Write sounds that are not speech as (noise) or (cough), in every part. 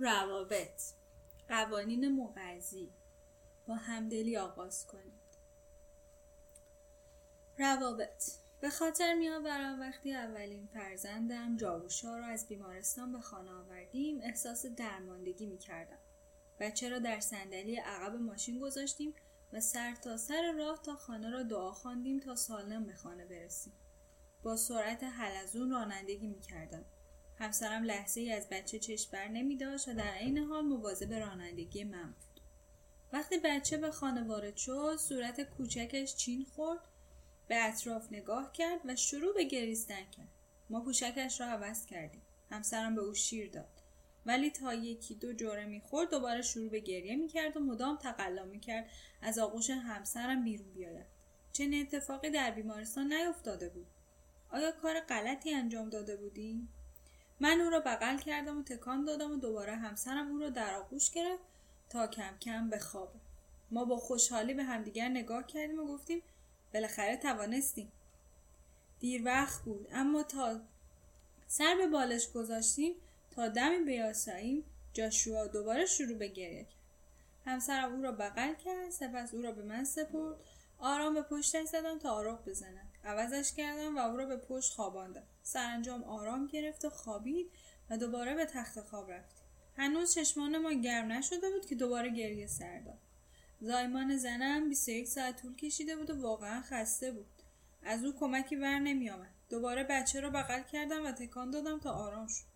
روابط قوانین مقضی با همدلی آغاز کنید روابط به خاطر میآورم وقتی اولین فرزندم جاوشا را از بیمارستان به خانه آوردیم احساس درماندگی می کردم. بچه را در صندلی عقب ماشین گذاشتیم و سر تا سر راه تا خانه را دعا خواندیم تا سالم به خانه برسیم. با سرعت حلزون رانندگی می کردم. همسرم لحظه ای از بچه چشم بر نمی داشت و در عین حال مواظب رانندگی من بود. وقتی بچه به خانه وارد شد صورت کوچکش چین خورد به اطراف نگاه کرد و شروع به گریستن کرد. ما پوشکش را عوض کردیم. همسرم به او شیر داد. ولی تا یکی دو جوره می‌خورد دوباره شروع به گریه می‌کرد و مدام تقلا می‌کرد از آغوش همسرم بیرون بیاید. چنین اتفاقی در بیمارستان نیفتاده بود. آیا کار غلطی انجام داده بودی؟ من او را بغل کردم و تکان دادم و دوباره همسرم او را در آغوش گرفت تا کم کم بخوابه ما با خوشحالی به همدیگر نگاه کردیم و گفتیم بالاخره توانستیم. دیر وقت بود اما تا سر به بالش گذاشتیم تا دمی بیاساییم جاشوا دوباره شروع به گریه کرد. همسرم او را بغل کرد سپس او را به من سپرد آرام به پشتش زدم تا آروغ بزند عوضش کردم و او را به پشت خواباندم. سرانجام آرام گرفت و خوابید و دوباره به تخت خواب رفتیم هنوز چشمان ما گرم نشده بود که دوباره گریه سر داد. زایمان زنم 21 ساعت طول کشیده بود و واقعا خسته بود. از او کمکی بر نمی دوباره بچه را بغل کردم و تکان دادم تا آرام شد.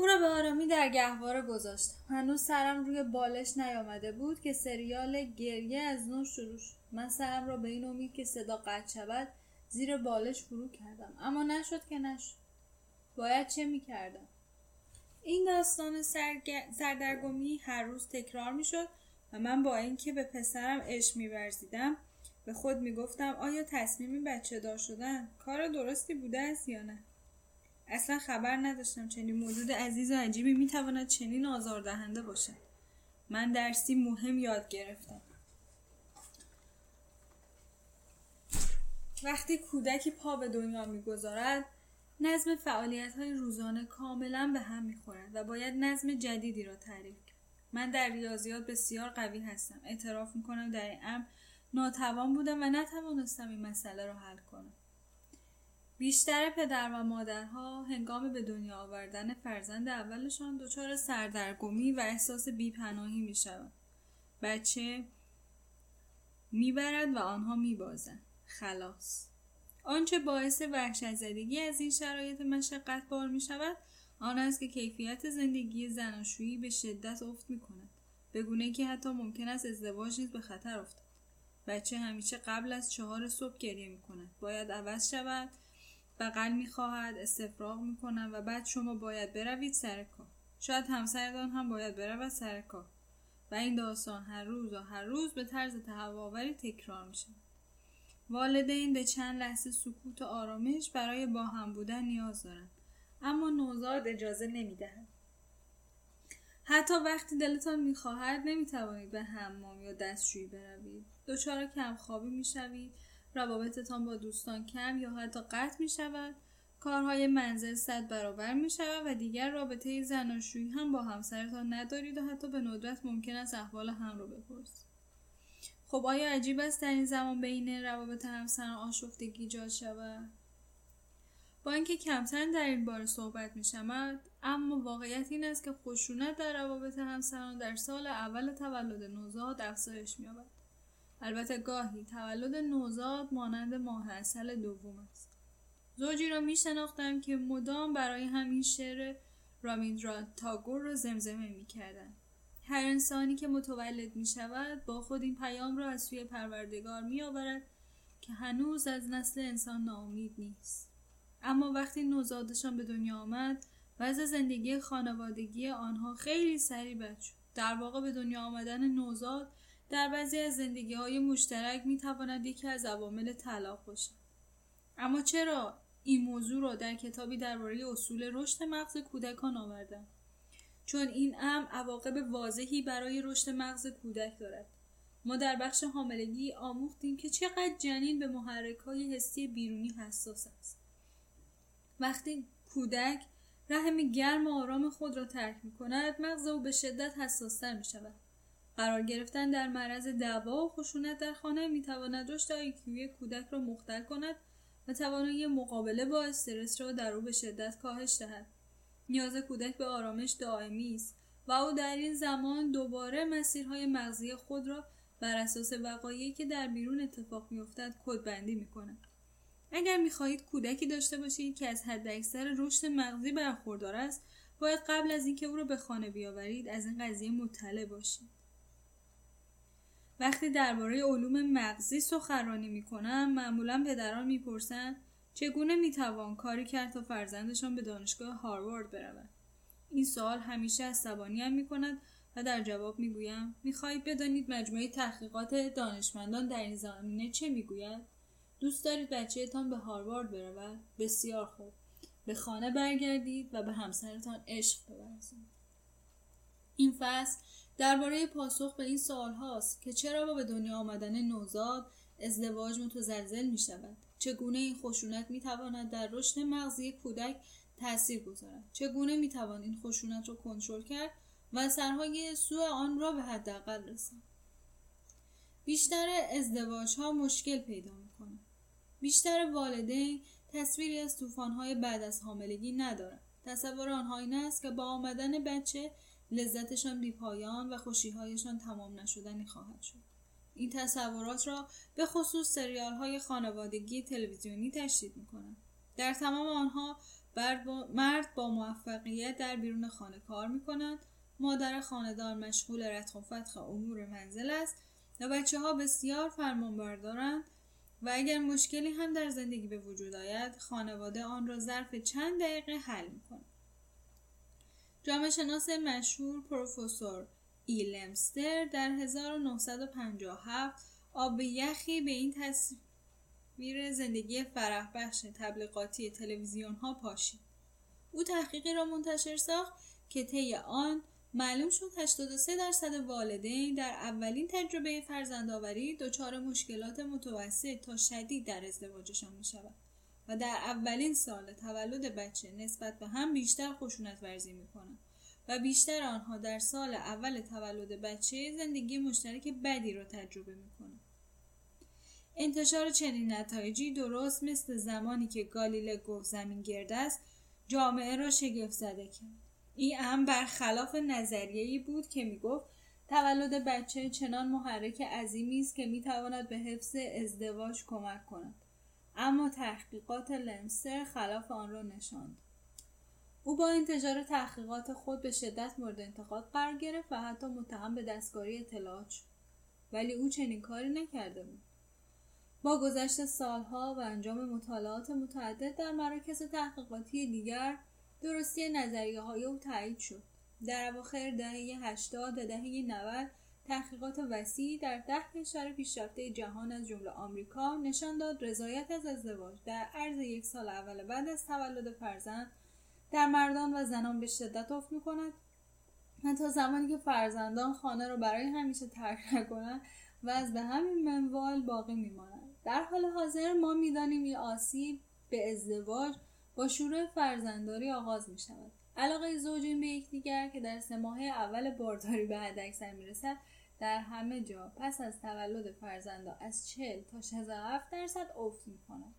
او را به آرامی در گهواره گذاشتم. هنوز سرم روی بالش نیامده بود که سریال گریه از نو شروع شد. من سرم را به این امید که صدا قطع شود زیر بالش فرو کردم. اما نشد که نشد. باید چه می‌کردم؟ این داستان سردرگمی هر روز تکرار می‌شد و من با اینکه به پسرم عشق میورزیدم به خود می‌گفتم آیا تصمیم بچه دار شدن کار درستی بوده است یا نه؟ اصلا خبر نداشتم چنین موجود عزیز و عجیبی می‌تواند چنین آزاردهنده باشد. من درسی مهم یاد گرفتم. وقتی کودکی پا به دنیا می‌گذارد نظم فعالیت های روزانه کاملا به هم می‌خورد و باید نظم جدیدی را تعریف کرد. من در ریاضیات بسیار قوی هستم. اعتراف می‌کنم در این امر ناتوان بودم و نتوانستم این مسئله را حل کنم. بیشتر پدر و مادرها هنگام به دنیا آوردن فرزند اولشان دچار سردرگمی و احساس بیپناهی می شود. بچه می‌برد و آنها میبازند. خلاص. آنچه باعث وحشت زدگی از این شرایط مشقت بار می شود آن است که کیفیت زندگی زناشویی به شدت افت می کند. بگونه که حتی ممکن است ازدواج نیز به خطر افتد. بچه همیشه قبل از چهار صبح گریه می کند. باید عوض شود بغل می‌خواهد استفراغ می‌کنم و بعد شما باید بروید سر کار. شاید همسرتان هم باید برود سر کار. و این داستان هر روز و هر روز به طرز تهواوری تکرار می شود. والدین به چند لحظه سکوت و آرامش برای با هم بودن نیاز دارند. اما نوزاد اجازه نمی‌دهد. حتی وقتی دلتان می‌خواهد نمی‌توانید به حمام یا دستشویی بروید. دچار کمخوابی می‌شوید. روابطتان با دوستان کم یا حتی قطع می شود. کارهای منزل صد برابر می شود و دیگر رابطه زناشویی هم با همسرتان ندارید و حتی به ندرت ممکن است احوال هم رو بپرسید خب آیا عجیب است در این زمان بین روابط همسران آشفتگی ایجاد شود؟ با اینکه کمتر در این باره صحبت می شود اما واقعیت این است که خشونت در روابط همسران در سال اول تولد نوزاد افزایش می البته گاهی تولد نوزاد مانند ماه اصل دوم است زوجی را می شناختم که مدام برای همین شعر رامیندرا تاگور را زمزمه می کردن. هر انسانی که متولد می شود با خود این پیام را از سوی پروردگار می آورد که هنوز از نسل انسان ناامید نیست. اما وقتی نوزادشان به دنیا آمد وضع زندگی خانوادگی آنها خیلی سریع بد شد. در واقع به دنیا آمدن نوزاد در بعضی از زندگی های مشترک می تواند یکی از عوامل طلاق باشد. اما چرا این موضوع را در کتابی درباره اصول رشد مغز کودکان آوردم؟ چون این امر عواقب واضحی برای رشد مغز کودک دارد. ما در بخش حاملگی آموختیم که چقدر جنین به محرک های حسی بیرونی حساس است. وقتی کودک رحم گرم و آرام خود را ترک می کند مغز او به شدت حساستر می شود قرار گرفتن در معرض دعوا و خشونت در خانه می تواند رشد آیکیوی کودک را مختل کند و توانایی مقابله با استرس را در او به شدت کاهش دهد. نیاز کودک به آرامش دائمی است و او در این زمان دوباره مسیرهای مغزی خود را بر اساس وقایعی که در بیرون اتفاق میافتد کدبندی می‌کند. اگر می‌خواهید کودکی داشته باشید که از حداکثر رشد مغزی برخوردار است باید قبل از اینکه او را به خانه بیاورید از این قضیه مطلع باشید. وقتی درباره علوم مغزی سخنرانی می‌کنم معمولا پدران می‌پرسند چگونه می‌توان کاری کرد تا فرزندشان به دانشگاه هاروارد برود؟ این سوال همیشه عصبانی هم می‌کند و در جواب می‌گویم می‌خواهید بدانید مجموعه تحقیقات دانشمندان در این زمینه چه می‌گوید؟ دوست دارید بچهتان به هاروارد برود؟ بسیار خوب. به خانه برگردید و به همسرتان عشق بورزید. این فصل درباره پاسخ به این سوال هاست که چرا با به دنیا آمدن نوزاد ازدواج متزلزل می شود چگونه این خشونت می تواند در رشد مغزی کودک تاثیر گذارد؟ چگونه می توان این خشونت را کنترل کرد و سرهای سوء آن را به حداقل رساند؟ بیشتر ازدواج ها مشکل پیدا می کنند بیشتر والدین تصویری از های بعد از حاملگی ندارند. تصور آنها این است که با آمدن بچه لذتشان بیپایان و خوشیهایشان تمام نشدنی خواهد شد این تصورات را به خصوص سریال های خانوادگی تلویزیونی تشدید می. در تمام آنها مرد با موفقیت در بیرون خانه کار می کند مادر خاندار مشغول رتق و فتخ امور منزل است و بچه ها بسیار فرمانبردارند و اگر مشکلی هم در زندگی به وجود آید خانواده آن را ظرف چند دقیقه حل می کند. جامعه شناس مشهور پروفسور ایلمستر در 1957 آب یخی به این تصویر زندگی فرح بخش تبلیغاتی تلویزیون ها پاشید. او تحقیقی را منتشر ساخت که طی آن معلوم شد 83 درصد والدین در اولین تجربه فرزندآوری دچار مشکلات متوسط تا شدید در ازدواجشان می شود و در اولین سال تولد بچه نسبت به هم بیشتر خشونت ورزی می کنند و بیشتر آنها در سال اول تولد بچه زندگی مشترک بدی را تجربه می کنند. انتشار چنین نتایجی درست مثل زمانی که گالیله گفت زمین گرد است جامعه را شگفت زده کرد این هم برخلاف نظریه‌ای بود که می‌گفت تولد بچه چنان محرک عظیمی است که می‌تواند به حفظ ازدواج کمک کند اما تحقیقات لمسر خلاف آن را نشاند. او با انتشار تحقیقات خود به شدت مورد انتقاد قرار گرفت و حتی متهم به دستکاری اطلاعات شد. ولی او چنین کاری نکرده بود. با گذشت سالها و انجام مطالعات متعدد در مراکز تحقیقاتی دیگر درستی نظریه های او تایید شد. در اواخر دهه 80 و دهه 90 تحقیقات وسیعی در ده کشور پیشرفته جهان از جمله آمریکا نشان داد رضایت از ازدواج در عرض یک سال اول بعد از تولد فرزند در مردان و زنان به شدت افت می‌کند و تا زمانی که فرزندان خانه را برای همیشه ترک نکنند و از به همین منوال باقی میمانند در حال حاضر ما می‌دانیم این آسیب به ازدواج با شروع فرزندداری آغاز می شود. علاقه زوجین به یکدیگر که در سه ماه اول بارداری به حد اکثر می در همه جا پس از تولد فرزندا از 40 تا 67 درصد افت می کند.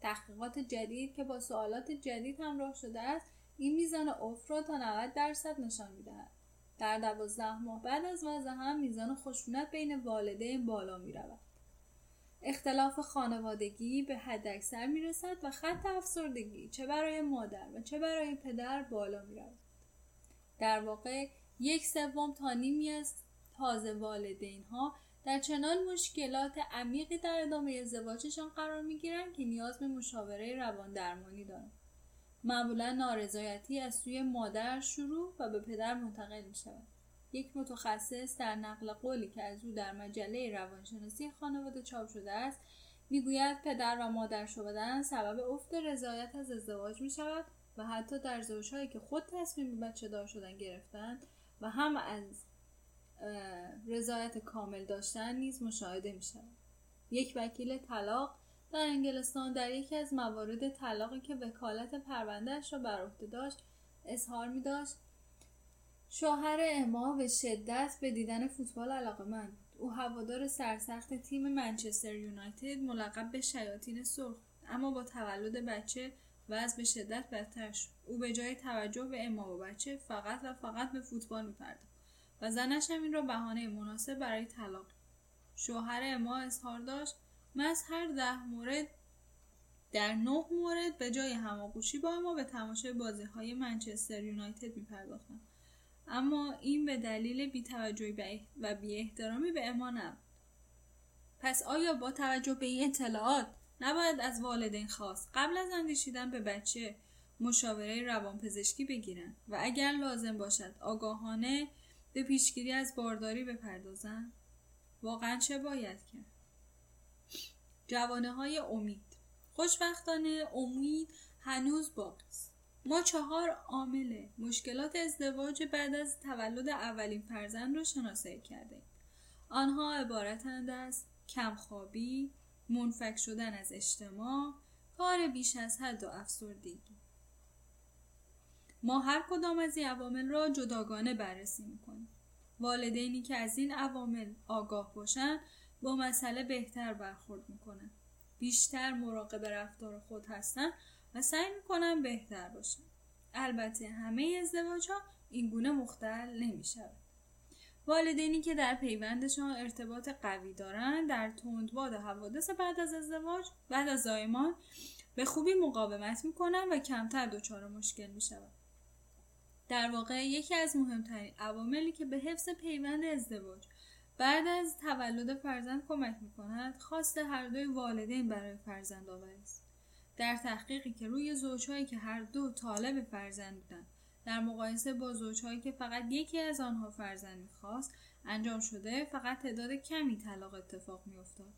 تحقیقات جدید که با سوالات جدید همراه شده است این میزان افت را تا 90 درصد نشان می‌دهد در دوازده ماه بعد از وضع هم میزان خشونت بین والدین بالا می رود. اختلاف خانوادگی به حد اکثر می رسد و خط افسردگی چه برای مادر و چه برای پدر بالا می رود. در واقع یک سوم تا نیمی از تازه والدین ها در چنان مشکلات عمیقی در ادامه ازدواجشان قرار می گیرند که نیاز به مشاوره روان درمانی دارند. معمولا نارضایتی از سوی مادر شروع و به پدر منتقل می شود. یک متخصص در نقل قولی که از او در مجله روانشناسی خانواده چاپ شده است می‌گوید پدر و مادر شدن سبب افت رضایت از ازدواج می شود و حتی در زوجهایی که خود تصمیم به بچه دار شدن گرفتند و هم از رضایت کامل داشتن نیز مشاهده می شود. یک وکیل طلاق در انگلستان در یکی از موارد طلاقی که وکالت پروندهش را بر عهده داشت اظهار می داشت شوهر اما به شدت به دیدن فوتبال علاقه من او هوادار سرسخت تیم منچستر یونایتد ملقب به شیاطین سرخ اما با تولد بچه وضع به شدت بدتر شد. او به جای توجه به اما و بچه فقط و فقط به فوتبال میپرداخت. و زنش هم این را بهانه مناسب برای طلاق. شوهر اما اظهار داشت من از هر ده مورد در نه مورد به جای هماگوشی با اما به تماشای بازی های منچستر یونایتد میپرداختم. اما این به دلیل بیتوجهی و بی احترامی به اما نبود. پس آیا با توجه به این اطلاعات نباید از والدین خواست قبل از اندیشیدن به بچه مشاوره روانپزشکی بگیرن و اگر لازم باشد آگاهانه به پیشگیری از بارداری بپردازن؟ واقعا چه باید کرد؟ جوانه های امید. خوشبختانه امید هنوز باقی است. ما چهار عامل مشکلات ازدواج بعد از تولد اولین فرزند را شناسایی کرده آنها عبارتند از کمخوابی منفک شدن از اجتماع کار بیش از حد و افسردگی. ما هر کدام از این عوامل را جداگانه بررسی می‌کنیم والدینی که از این عوامل آگاه باشند با مسئله بهتر برخورد می‌کنن بیشتر مراقب رفتار خود هستن و سعی می‌کنن بهتر باشن البته همه ازدواج ها این گونه مختل نمی شود. والدینی که در پیوندشان ارتباط قوی دارند در تندباد حوادث بعد از ازدواج بعد از زایمان به خوبی مقاومت می‌کنن و کمتر دچار مشکل می. در واقع یکی از مهمترین عواملی که به حفظ پیوند ازدواج بعد از تولد فرزند کمک می کند خواست هر دوی والدین برای فرزند آوری است در تحقیقی که روی زوجهایی که هر دو طالب فرزند بودند در مقایسه با زوجهایی که فقط یکی از آنها فرزند می‌خواست انجام شده فقط تعداد کمی طلاق اتفاق میافتاد.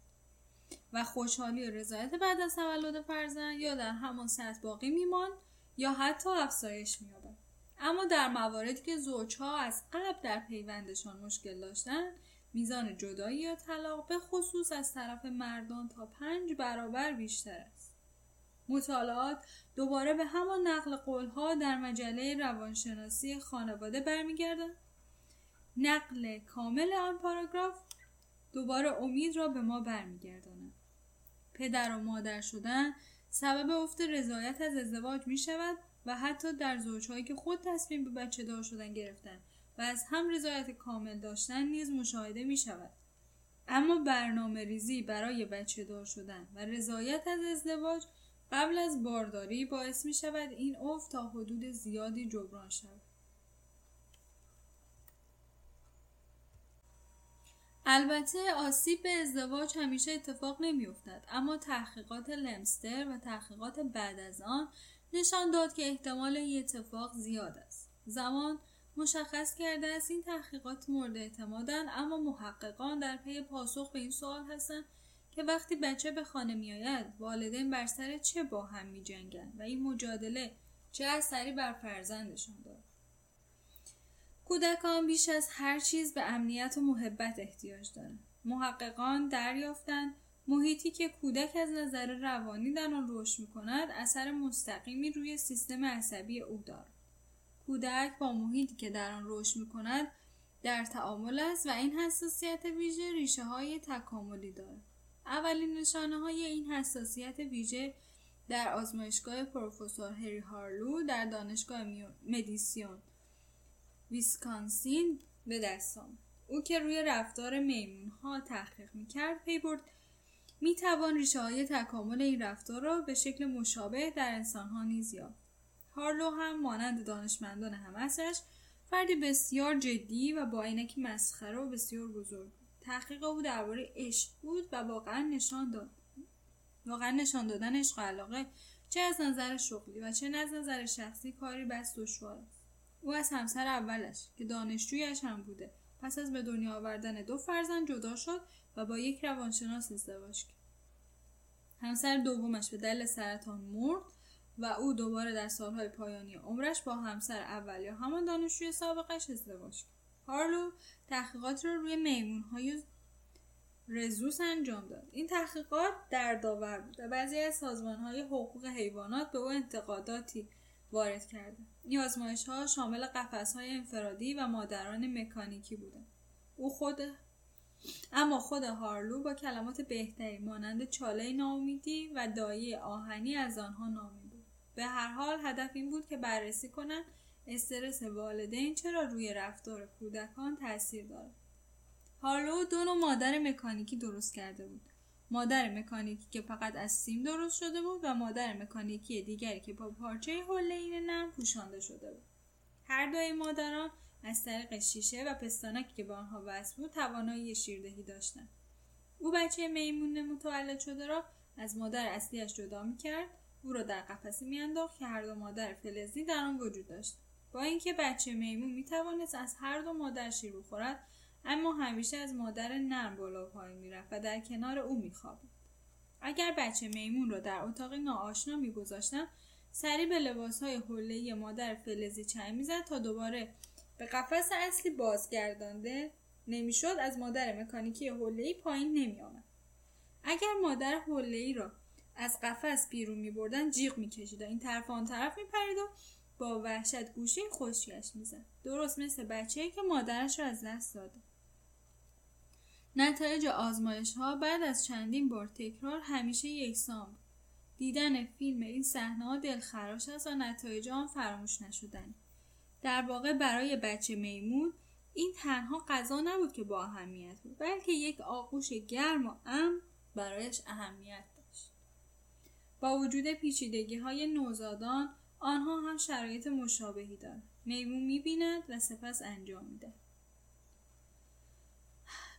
و خوشحالی و رضایت بعد از تولد فرزند یا در همان سطح باقی میماند یا حتی افزایش مییابد. اما در مواردی که زوجها از قبل در پیوندشان مشکل داشتند میزان جدایی یا طلاق به خصوص از طرف مردان تا پنج برابر بیشتر است. مطالعات دوباره به همان نقل قولها در مجله روانشناسی خانواده برمیگردند. نقل کامل آن پاراگراف دوباره امید را به ما برمیگرداند. پدر و مادر شدن سبب افت رضایت از ازدواج می شود و حتی در زوجهایی که خود تصمیم به بچه دار شدن گرفتن و از هم رضایت کامل داشتن نیز مشاهده می شود. اما برنامه ریزی برای بچه دار شدن و رضایت از ازدواج قبل از بارداری باعث می شود این افت تا حدود زیادی جبران شود. البته آسیب به ازدواج همیشه اتفاق نمی افتد اما تحقیقات لمستر و تحقیقات بعد از آن نشان داد که احتمال این اتفاق زیاد است. زمان مشخص کرده است این تحقیقات مورد اعتمادن اما محققان در پی پاسخ به این سوال هستند که وقتی بچه به خانه میآید والدین بر سر چه با هم می جنگن و این مجادله چه اثری بر فرزندشان دارد کودکان بیش از هر چیز به امنیت و محبت احتیاج دارند محققان دریافتند محیطی که کودک از نظر روانی در آن رشد می کند اثر مستقیمی روی سیستم عصبی او دارد کودک با محیطی که در آن رشد می کند در تعامل است و این حساسیت ویژه ریشه های تکاملی دارد. اولین نشانه های این حساسیت ویژه در آزمایشگاه پروفسور هری هارلو در دانشگاه مدیسون ویسکانسین به دست آمد. او که روی رفتار میمون ها تحقیق می کرد پی برد می توان ریشه های تکامل این رفتار را به شکل مشابه در انسان ها نیز یافت. هارلو هم مانند دانشمندان همسرش فردی بسیار جدی و با عینکی مسخره و بسیار بزرگ تحقیق او درباره عشق بود و واقعا نشان داد واقعا نشان دادن عشق علاقه چه از نظر شغلی و چه از نظر شخصی کاری بس دشوار است. او از همسر اولش که دانشجویش هم بوده. پس از به دنیا آوردن دو فرزند جدا شد و با یک روانشناس ازدواج کرد. همسر دومش به دلیل سرطان مرد و او دوباره در سالهای پایانی عمرش با همسر اول یا همان دانشجوی سابقش ازدواج کرد. هارلو تحقیقات را روی میمونهای رزوس انجام داد. این تحقیقات در داور بود و بعضی از های حقوق حیوانات به او انتقاداتی وارد کرده این آزمایش ها شامل قفس های انفرادی و مادران مکانیکی بوده او خود اما خود هارلو با کلمات بهتری مانند چاله ناامیدی و دایی آهنی از آنها نامی بود. به هر حال هدف این بود که بررسی کنند استرس والدین چرا روی رفتار کودکان تاثیر دارد. هارلو دو نوع مادر مکانیکی درست کرده بود. مادر مکانیکی که فقط از سیم درست شده بود و مادر مکانیکی دیگری که با پارچه حله‌ای نرم پوشانده شده بود. هر دوی مادران از طریق شیشه و پستانکی که به آنها وصل بود توانایی شیردهی داشتند. او بچه میمون متولد شده را از مادر اصلیش جدا می‌کرد او را در قفسی میانداخت که هر دو مادر فلزی در آن وجود داشت. با اینکه بچه میمون می‌توانست از هر دو مادر شیر بخورد اما همیشه از مادر نرم بالا پایین می‌رفت و در کنار او میخوابید. اگر بچه میمون را در اتاق ناآشنا میگذاشتند سری به لباسهای حلهای مادر فلزی چنگ می‌زد تا دوباره به قفس اصلی بازگردانده نمی‌شد از مادر مکانیکی حلهای پایین نمیآمد. اگر مادر حلهای را از قفس بیرون می بردن جیغ می کشید این طرف آن طرف می پرید و با وحشت گوشه خشکش می‌زد. درست مثل بچه که مادرش را از دست داده. نتایج آزمایش ها بعد از چندین بار تکرار همیشه یکسان بود. دیدن فیلم این صحنه ها دلخراش است و نتایج آن فراموش نشدنی. در واقع برای بچه میمون این تنها غذا نبود که با اهمیت بود بلکه یک آغوش گرم و ام برایش اهمیت داشت. با وجود پیچیدگی های نوزادان آنها هم شرایط مشابهی دارند. میمون می‌بیند و سپس انجام میده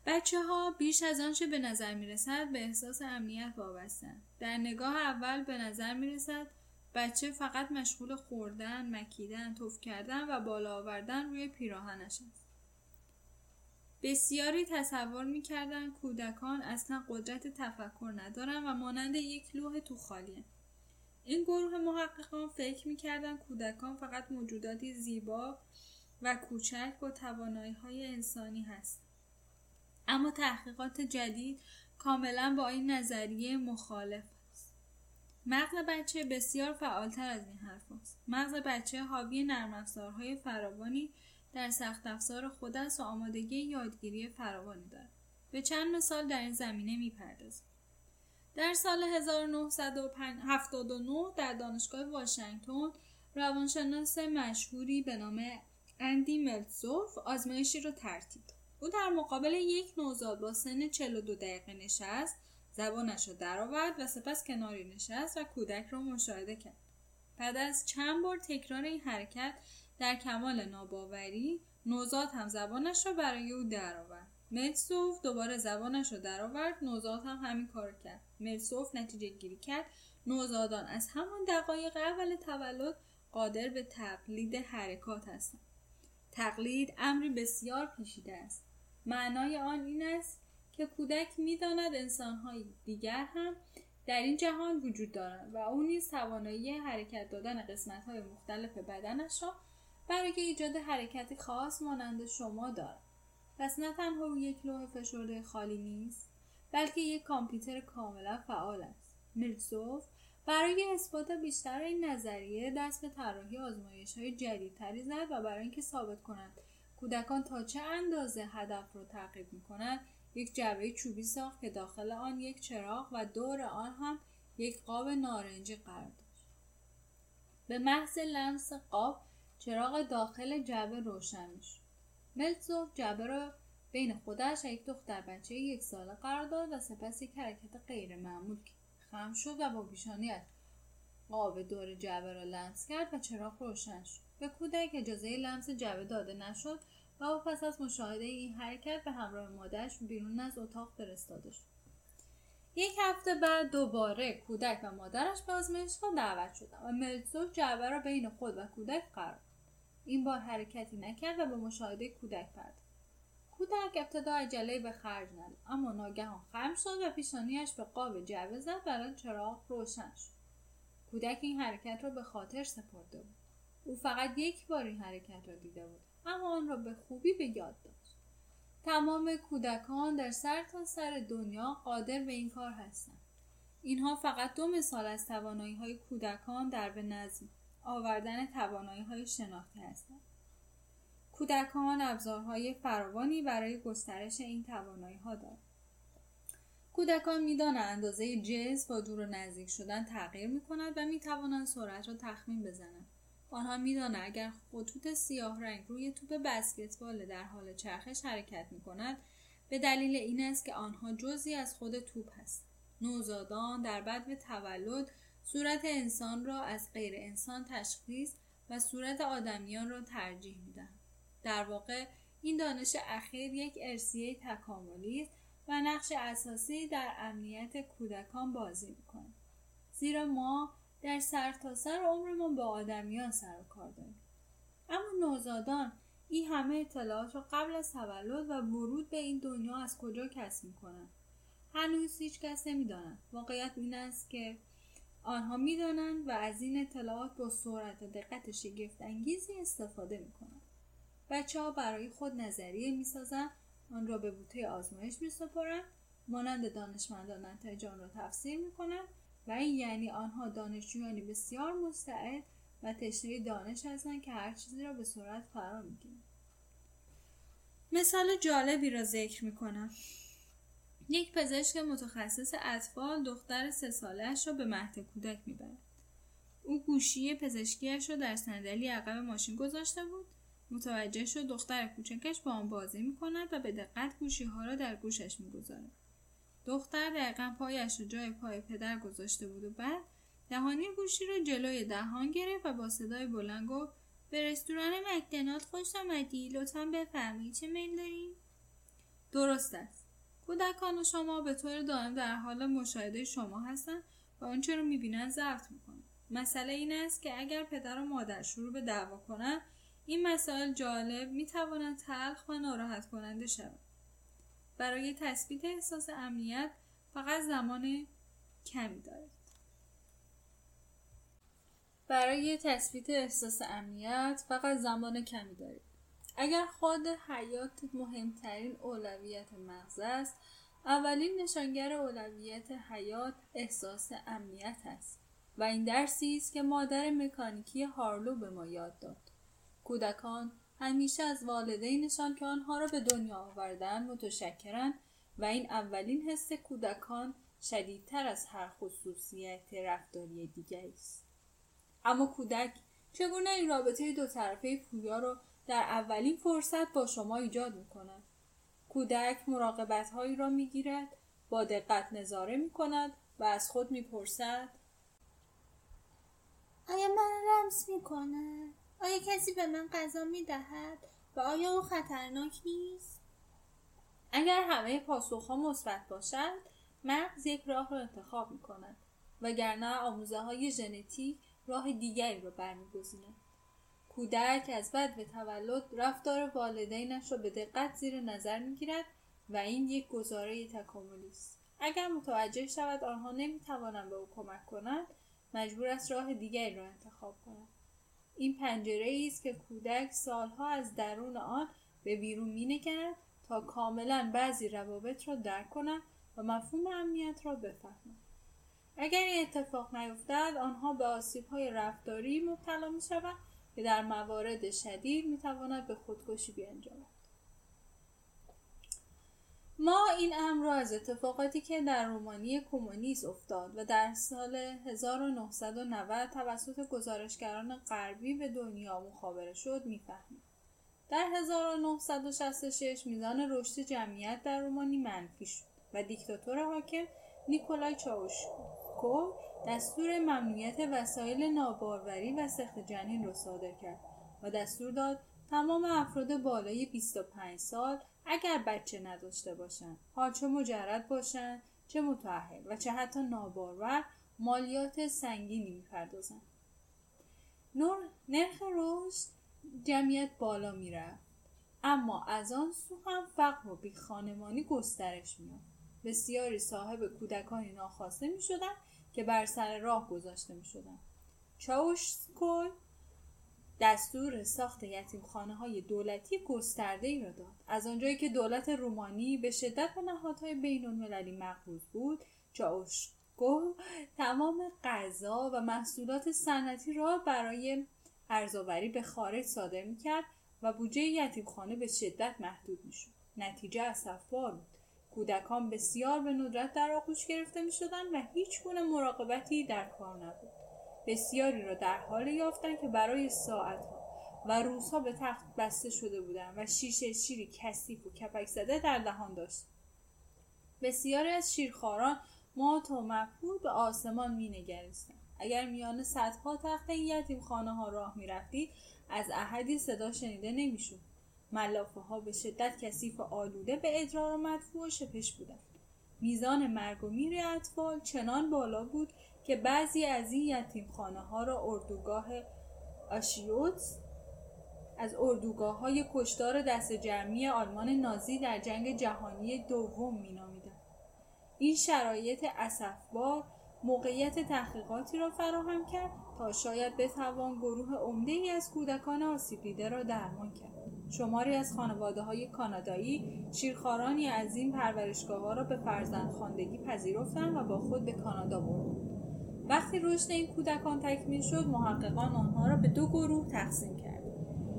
بچه ها بیش از آنچه به نظر می رسد به احساس امنیت وابستند. در نگاه اول به نظر می رسد بچه فقط مشغول خوردن، مکیدن، توف کردن و بالا آوردن روی پیراهنش است. بسیاری تصور می‌کردند کودکان اصلا قدرت تفکر ندارند و مانند یک لوح تو خالیه. این گروه محققان فکر می‌کردند کودکان فقط موجوداتی زیبا و کوچک با توانایی های انسانی هست. اما تحقیقات جدید کاملا با این نظریه مخالف. مغز بچه بسیار فعالتر از این حرف است. مغز بچه حاوی نرم افزارهای فراوانی در سخت افزار خود است و آمادگی یادگیری فراوانی دارد. به چند مثال در این زمینه می‌پردازیم. در سال 1979 در دانشگاه واشنگتن روانشناس مشهوری به نام اندی ملتزوف آزمایشی را ترتیب او در مقابل یک نوزاد با سن 42 دقیقه نشست زبانش را درآورد و سپس کناری نشست و کودک را مشاهده کرد. بعد از چند بار تکرار این حرکت در کمال ناباوری نوزاد هم زبانش را برای او درآورد. ملسوف دوباره زبانش را درآورد نوزاد هم همین کار کرد. ملسوف نتیجه گیری کرد. نوزادان از همان دقایق اول تولد قادر به تقلید حرکات هستند. تقلید امری بسیار پیچیده است. معنای آن این است که کودک می‌داند انسانهای دیگر هم در این جهان وجود دارند و او نیز توانایی حرکت دادن قسمتهای مختلف بدنش را برای ایجاد حرکتی خاص مانند شما دارد. پس نه تنها او یک لوح فشرده خالی نیست بلکه یک کامپیوتر کاملا فعال است. میلسوف برای اثبات بیشتر این نظریه دست به طراحی آزمایش های جدیدتری زد و برای اینکه ثابت کنند کودکان تا چه اندازه هدف را تعقیب می کنند یک جعبه چوبی ساخت که داخل آن یک چراغ و دور آن هم یک قاب نارنجی قرار داشت. به محض لمس قاب چراغ داخل جعبه روشن می‌شد ملتزوف جعبه را بین خودش و یک دختر بچه یک ساله قرار داد و سپس یک حرکت غیر معمول خم شد و با پیشانیت قاب دور جعبه را لمس کرد و چراغ روشن شد. به کودک اجازه لمس جعبه داده نشد او پس از مشاهده این حرکت به همراه مادرش بیرون از اتاق فرستاده شد. یک هفته بعد دوباره کودک و مادرش به آزمایش ها دعوت شدند و ملزوف جعبه را بین خود و کودک قرار این بار حرکتی نکرد و به مشاهده کودک پرداخت. کودک ابتدا عجله به خرج نداد اما ناگهان خم شد و پیشانیش به قاب جعبه زد برای چراغ روشن شد. کودک این حرکت را به خاطر سپرده بود. او فقط یک بار این حرکت را دیده بود. اما آن را به خوبی به یاد داشت تمام کودکان در سر تا سر دنیا قادر به این کار هستند اینها فقط دو مثال از توانایی های کودکان در به نظم آوردن توانایی های شناختی هستند. کودکان ابزارهای فراوانی برای گسترش این توانایی ها دارند. کودکان می‌دانند اندازه جز با دور و نزدیک شدن تغییر می کند و می توانند سرعت را تخمین بزنند. آنها می‌دانند اگر خطوط سیاه رنگ روی توپ بسکتبال در حال چرخش حرکت می کند به دلیل این است که آنها جزی از خود توپ هست. نوزادان در بعد تولد صورت انسان را از غیر انسان تشخیص و صورت آدمیان را ترجیح می‌دهند. در واقع این دانش اخیر یک ارسیه تکاملی است و نقش اساسی در امنیت کودکان بازی می‌کنه زیرا ما در سرتاسر سر عمرمان با آدمیان سر و کار داریم. اما نوزادان این همه اطلاعات را قبل از تولد و ورود به این دنیا از کجا کسب می‌کنند هنوز هیچ کس نمی‌داند. واقعیت این است که آنها می‌دانند و از این اطلاعات با سرعت و دقت شگفت انگیزی استفاده می‌کنند. بچه ها برای خود نظریه می‌سازند آن را به بوته آزمایش میسپارند مانند دانشمندان نتایج آن را تفسیر می‌کنند و این یعنی آنها دانشجویانی بسیار مستعد و تشنه دانش هستند که هر چیزی را به سرعت فرا می‌گیرند. مثال جالبی را ذکر می‌کنم. یک پزشک متخصص اطفال دختر سه سالهاش را به مهد کودک می‌برد. او گوشی پزشکیش را در صندلی عقب ماشین گذاشته بود. متوجه شد دختر کوچکش با آن بازی می‌کند و به دقت گوشی ها را در گوشش می‌گذارد. دختر دقیقا پایش را جای پای پدر گذاشته بود و بعد دهانی گوشی را جلوی دهان گرفت و با صدای بلند گفت به رستوران مکدنالد خوش آمدی لطفا بفرمایید چه میل داریم درست است. کودکان شما به طور دائم در حال مشاهده شما هستند و آنچه را می‌بینند ضبط می‌کنند مسئله این است که اگر پدر و مادر شروع به دعوا کنند این مسائل جالب می توانند تلخ و ناراحت کننده شود. برای تثبیت احساس امنیت فقط زمان کمی دارد. برای تثبیت احساس امنیت فقط زمان کمی دارید. اگر خود حیات مهمترین اولویت مغز است، اولین نشانگر اولویت حیات احساس امنیت است و این درسی است که مادر مکانیکی هارلو به ما یاد داد. کودکان همیشه از والدینشان که آنها را به دنیا آوردن متشکرند و این اولین حس کودکان شدیدتر از هر خصوصیت رفتاری دیگری است اما کودک چگونه این رابطه دو طرفه پویا را در اولین فرصت با شما ایجاد می کند؟ کودک مراقبت هایی را می گیرد، با دقت نظاره می کند و از خود می پرسد آیا من رمز می کند؟ آیا کسی به من غذا می دهد و آیا او خطرناک نیست؟ اگر همه پاسخها مثبت باشد مغز یک راه را انتخاب می کند وگرنه آموزه های ژنتیک راه دیگری را برمیگزیند. کودک از بعد به تولد رفتار والدینش را به دقت زیر نظر می‌گیرد و این یک گزاره تکاملی است. اگر متوجه شود آنها نمی‌توانند به او کمک کنند مجبور است راه دیگری را انتخاب کند این پنجره است که کودک سالها از درون آن به بیرون مینگرد تا کاملا بعضی روابط را درک کند و مفهوم امنیت را بفهمد. اگر این اتفاق نیفتد آنها به آسیب های رفتاری مبتلا می شود که در موارد شدید می تواند به خودکشی بیانجامد. ما این امر را از اتفاقاتی که در رومانی کمونیست افتاد و در سال 1990 توسط گزارشگران غربی به دنیا مخابره شد می‌فهمیم. در 1966 میزان رشد جمعیت در رومانی منفی شد و دیکتاتور حاکم نیکولای چاوشکو دستور ممنوعیت وسایل ناباروری و سخت جنین را صادر کرد و دستور داد تمام افراد بالای 25 سال اگر بچه نداشته باشند حال چه مجرد باشند چه متعهل و چه حتی نابارور مالیات سنگینی می‌پردازند نرخ رشد جمعیت بالا می‌رفت. اما از آن سو هم فقر و بیخانمانی گسترش میاد بسیاری صاحب کودکانی ناخواسته می که بر سر راه گذاشته می شدن. دستور ساخت یتیمخانه های دولتی گسترده ای را داد. از آنجایی که دولت رومانی به شدت به نهادهای بین المللی مقبوض بود گفت تمام غذا و محصولات صنعتی را برای ارزآوری به خارج صادر می‌کرد و بودجه یتیمخانه به شدت محدود می‌شد. نتیجه اسفبار بود. کودکان بسیار به ندرت در آغوش گرفته می و هیچ گونه مراقبتی در کار نبود. بسیاری را در حال یافتن که برای ساعتها و روزها به تخت بسته شده بودند و شیشه شیری کثیف و کپک زده در دهان داشت. بسیاری از شیرخواران مات و مبهور به آسمان مینگریستند. اگر میان صدها تخت این یتیم خانه ها راه می‌رفتی از احدی صدا شنیده نمی‌شد. ملافه ها به شدت کثیف و آلوده به ادرار و مدفوع و شپش بودند. میزان مرگ و میر اطفال چنان بالا بود که بعضی از این یتیم خانه ها را اردوگاه آشیوتس از اردوگاه های کشتار دست جمعی آلمان نازی در جنگ جهانی دوم مینامیدند. این شرایط اسفبار موقعیت تحقیقاتی را فراهم کرد تا شاید بتوان گروه عمده ای از کودکان آسیب دیده را درمان کرد. شماری از خانواده های کانادایی شیرخوارانی از این پرورشگاه ها را به فرزندخواندگی پذیرفتند و با خود به کانادا بردند وقتی رشد این کودکان تکمیل شد محققان آنها را به دو گروه تقسیم کرد.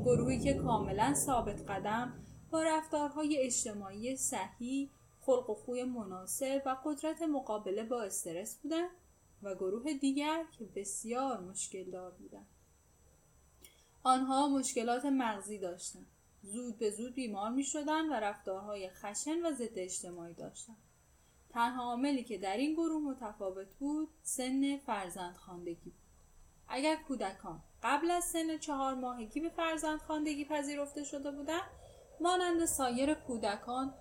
گروهی که کاملا ثابت قدم با رفتارهای اجتماعی صحیح خلق و خوی مناسب و قدرت مقابله با استرس بودند و گروه دیگر که بسیار مشکل دار بودند. آنها مشکلات مغزی داشتند. زود به زود بیمار می شدن و رفتارهای خشن و ضد اجتماعی داشتند. تنها عاملی که در این گروه متفاوت بود سن فرزندخواندگی بود. اگر کودکان قبل از سن چهار ماهگی به فرزندخواندگی پذیرفته شده بودند مانند سایر کودکان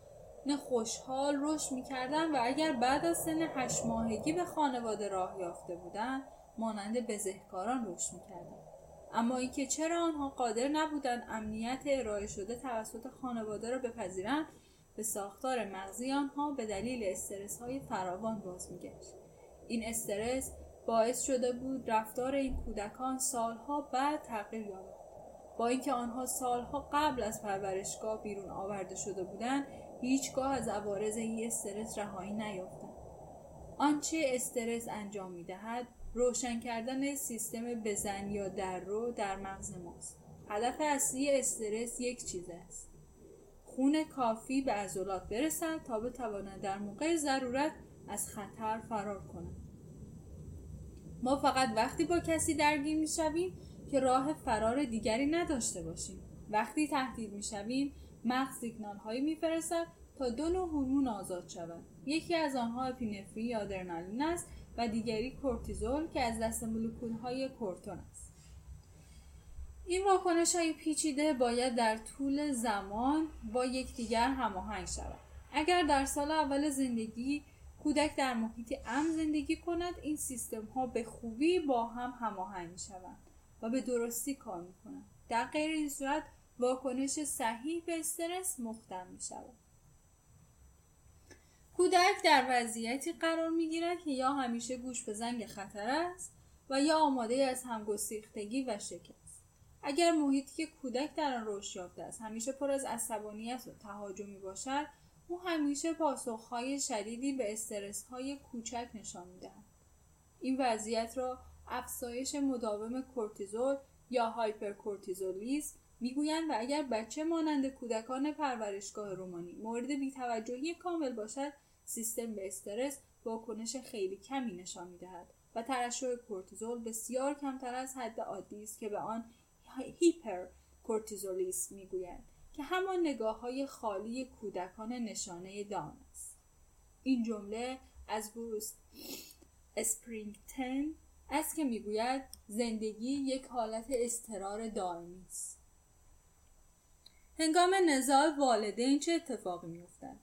خوشحال رشد می‌کردند و اگر بعد از سن هشت ماهگی به خانواده راه یافته بودند مانند بزهکاران رشد می‌کردند اما اینکه چرا آنها قادر نبودند امنیت ارائه شده توسط خانواده را بپذیرند به ساختار مغزی آنها به دلیل استرس های فراوان باز میگشت این استرس باعث شده بود رفتار این کودکان سالها بعد تغییر یابد. با اینکه آنها سالها قبل از پرورشگاه بیرون آورده شده بودند هیچگاه از عوارض این استرس رهایی نیافتند. آنچه استرس انجام می‌دهد روشن کردن سیستم بزن یا در رو در مغز ماست. هدف اصلی استرس یک چیز است. خون کافی به عضلات برسد تا بتواند در موقع ضرورت از خطر فرار کند. ما فقط وقتی با کسی درگیر می شویم که راه فرار دیگری نداشته باشیم. وقتی تهدید می شویم مغز سیگنال هایی میفرستد تا دو نوع هورمون آزاد شود. یکی از آنها اپینفری یا آدرنالین است و دیگری کورتیزول که از دست مولکول های کورتون است. این واکنش های پیچیده باید در طول زمان با یکدیگر هماهنگ شود. اگر در سال اول زندگی کودک در محیط امن زندگی کند این سیستم ها به خوبی با هم هماهنگ می شوند و به درستی کار می کنند در غیر این صورت واکنش صحیح به استرس مختم می شود کودک در وضعیتی قرار می گیرد که یا همیشه گوش به زنگ خطر است و یا آماده از همگسیختگی و شکست. اگر محیطی که کودک در آن رشد یافته است همیشه پر از عصبانیت و تهاجمی باشد او همیشه پاسخهای شدیدی به استرسهای کوچک نشان می‌دهد. این وضعیت را افزایش مداوم کورتیزول یا هایپرکورتیزولیسم می‌گویند و اگر بچه مانند کودکان پرورشگاه رومانی مورد بیتوجهی کامل باشد سیستم به استرس واکنش خیلی کمی نشان می‌دهد و ترشح کورتیزول بسیار کمتر از حد عادی است که به آن هیپو کورتیزولیسم می‌گویند که همان نگاه های خالی کودکان نشانه دان است. این جمله از بروس اسپرینگتن است که می‌گوید زندگی یک حالت استرار دائمی است. هنگام نزاع والدین چه اتفاقی میافتد؟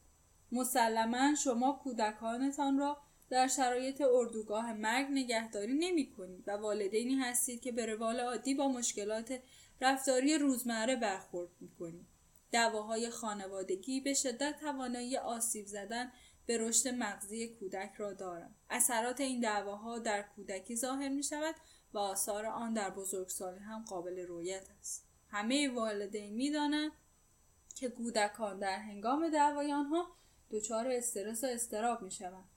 مسلما شما کودکانتان را در شرایط اردوگاه مرگ نگهداری نمی کنید و والدینی هستید که به روال عادی با مشکلات رفتاری روزمره برخورد می کنید. دواهای خانوادگی به شدت توانایی آسیب زدن به رشد مغزی کودک را دارند. اثرات این دعواها در کودکی ظاهر می شود و آثار آن در بزرگسالی هم قابل رویت است. همه والدین می دانند که کودکان در هنگام دعوای آنها دچار استرس و استراب می شوند.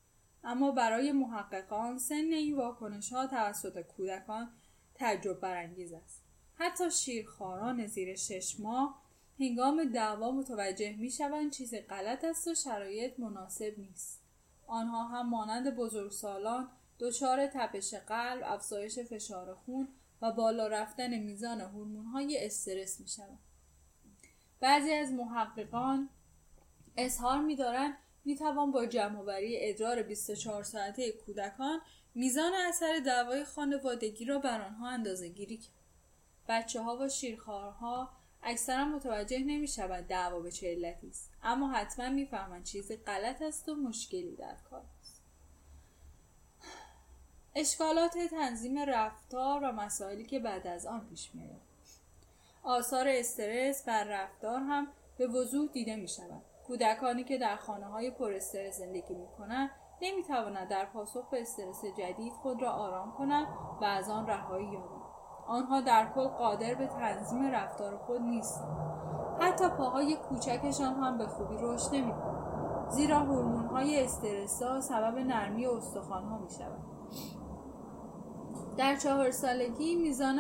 اما برای محققان سن این واکنش ها توسط کودکان تعجب برانگیز است حتی شیرخواران زیر شش ماه هنگام دعوا متوجه می شوند چیزی غلط است و شرایط مناسب نیست آنها هم مانند بزرگسالان دچار تپش قلب افزایش فشار خون و بالا رفتن میزان های استرس می شوند. بعضی از محققان اظهار می دارند می توان با جمعآوری ادرار 24 ساعته کودکان میزان اثر دعوای خانوادگی را بر آنها اندازه گیری کرد. بچه ها و شیرخوارها اکثرا متوجه نمی شود دعوا به چه علتی است اما حتما می‌فهمند چیزی غلط است و مشکلی در کار است. اشکالات تنظیم رفتار و مسائلی که بعد از آن پیش میآید. آثار استرس بر رفتار هم به وضوح دیده می شود کودکانی که در خانه های پر استرس زندگی می کنند نمی توانند در پاسخ به استرس جدید خود را آرام کنند و از آن رهایی یابند. آنها در کل قادر به تنظیم رفتار خود نیستند. حتی پاهای کوچکشان هم به خوبی رشد نمی‌کنند. زیرا های استرسا سبب نرمی استخوانها می شود. در چهار سالگی میزان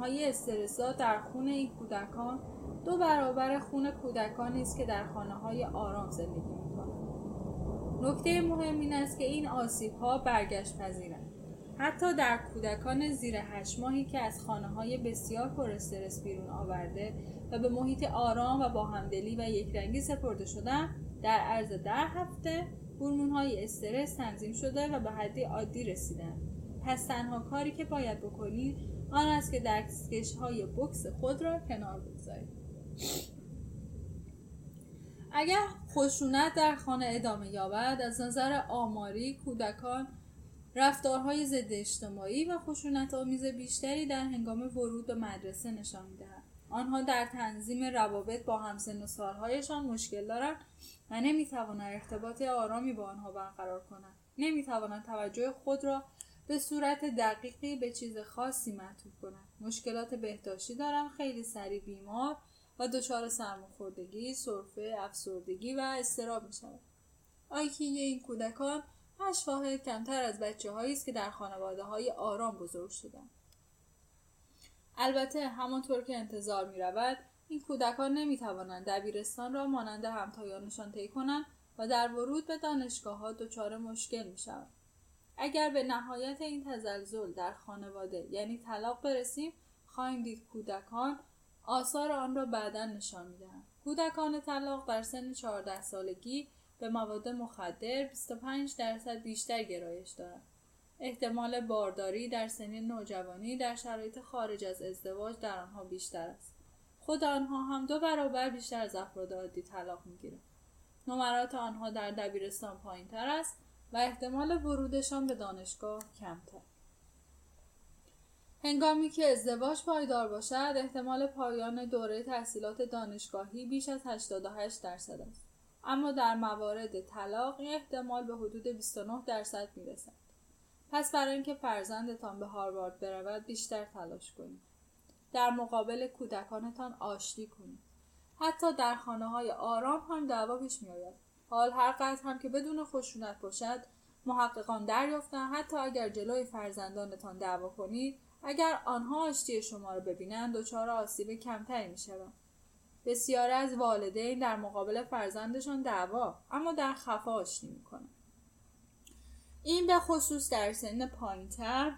های استرسا در خون این کودکان دو برابر خون کودکانی است که در خانه های آرام زندگی می کنند. نکته مهم این است که این آسیب ها برگشت پذیرند. حتی در کودکان زیر هشت ماهی که از خانه های بسیار پر استرس بیرون آورده و به محیط آرام و با همدلی و یکرنگی سپرده شدن در عرض ده هفته هورمون های استرس تنظیم شده و به حدی عادی رسیدن پس تنها کاری که باید بکنید آن است که دستکش های بکس خود را کنار بگذارید. اگر خشونت در خانه ادامه یابد از نظر آماری کودکان رفتارهای ضد اجتماعی و خشونت آمیز بیشتری در هنگام ورود به مدرسه نشان می‌دهند آنها در تنظیم روابط با همسن و سالهایشان مشکل دارند و نمی‌توانند ارتباط آرامی با آنها برقرار کنند. نمی‌توانند توجه خود را به صورت دقیقی به چیز خاصی معطوف کنند مشکلات بهداشتی دارند خیلی سریع بیمار و دچار سرماخوردگی سرفه افسردگی و اضطراب می‌شوند آیکیو این کودکان هشت واحد کمتر از بچه هایی است که در خانواده های آرام بزرگ شدن. البته همانطور که انتظار می رود این کودکان نمی توانند دبیرستان را مانند همتایانشان طی کنند و در ورود به دانشگاه ها دچار مشکل می شود. اگر به نهایت این تزلزل در خانواده یعنی طلاق برسیم خواهیم دید کودکان آثار آن را بعدا نشان می‌دهند کودکان طلاق در سن 14 سالگی به مواد مخدر 25 درصد بیشتر گرایش دارند. احتمال بارداری در سنین نوجوانی در شرایط خارج از ازدواج در آنها بیشتر است. خود آنها هم دو برابر بیشتر از افراد عادی طلاق می‌گیرند. نمرات آنها در دبیرستان پایین تر است و احتمال ورودشان به دانشگاه کمتر. هنگامی که ازدواج پایدار باشد احتمال پایان دوره تحصیلات دانشگاهی بیش از 88 درصد است. اما در موارد طلاق این احتمال به حدود 29 درصد می‌رسد پس برای اینکه فرزندتان به هاروارد برود بیشتر تلاش کنید در مقابل کودکانتان آشتی کنید حتی در خانه های آرام هم دعوا پیش میآید حال هر قدر هم که بدون خشونت باشد محققان دریافتند حتی اگر جلوی فرزندانتان دعوا کنید اگر آنها آشتی شما را ببینند دچار آسیب کمتری می‌شوند بسیاری از والدین در مقابل فرزندشان دعوا اما در خفا آشتی می‌کنند این به خصوص در سن پایینتر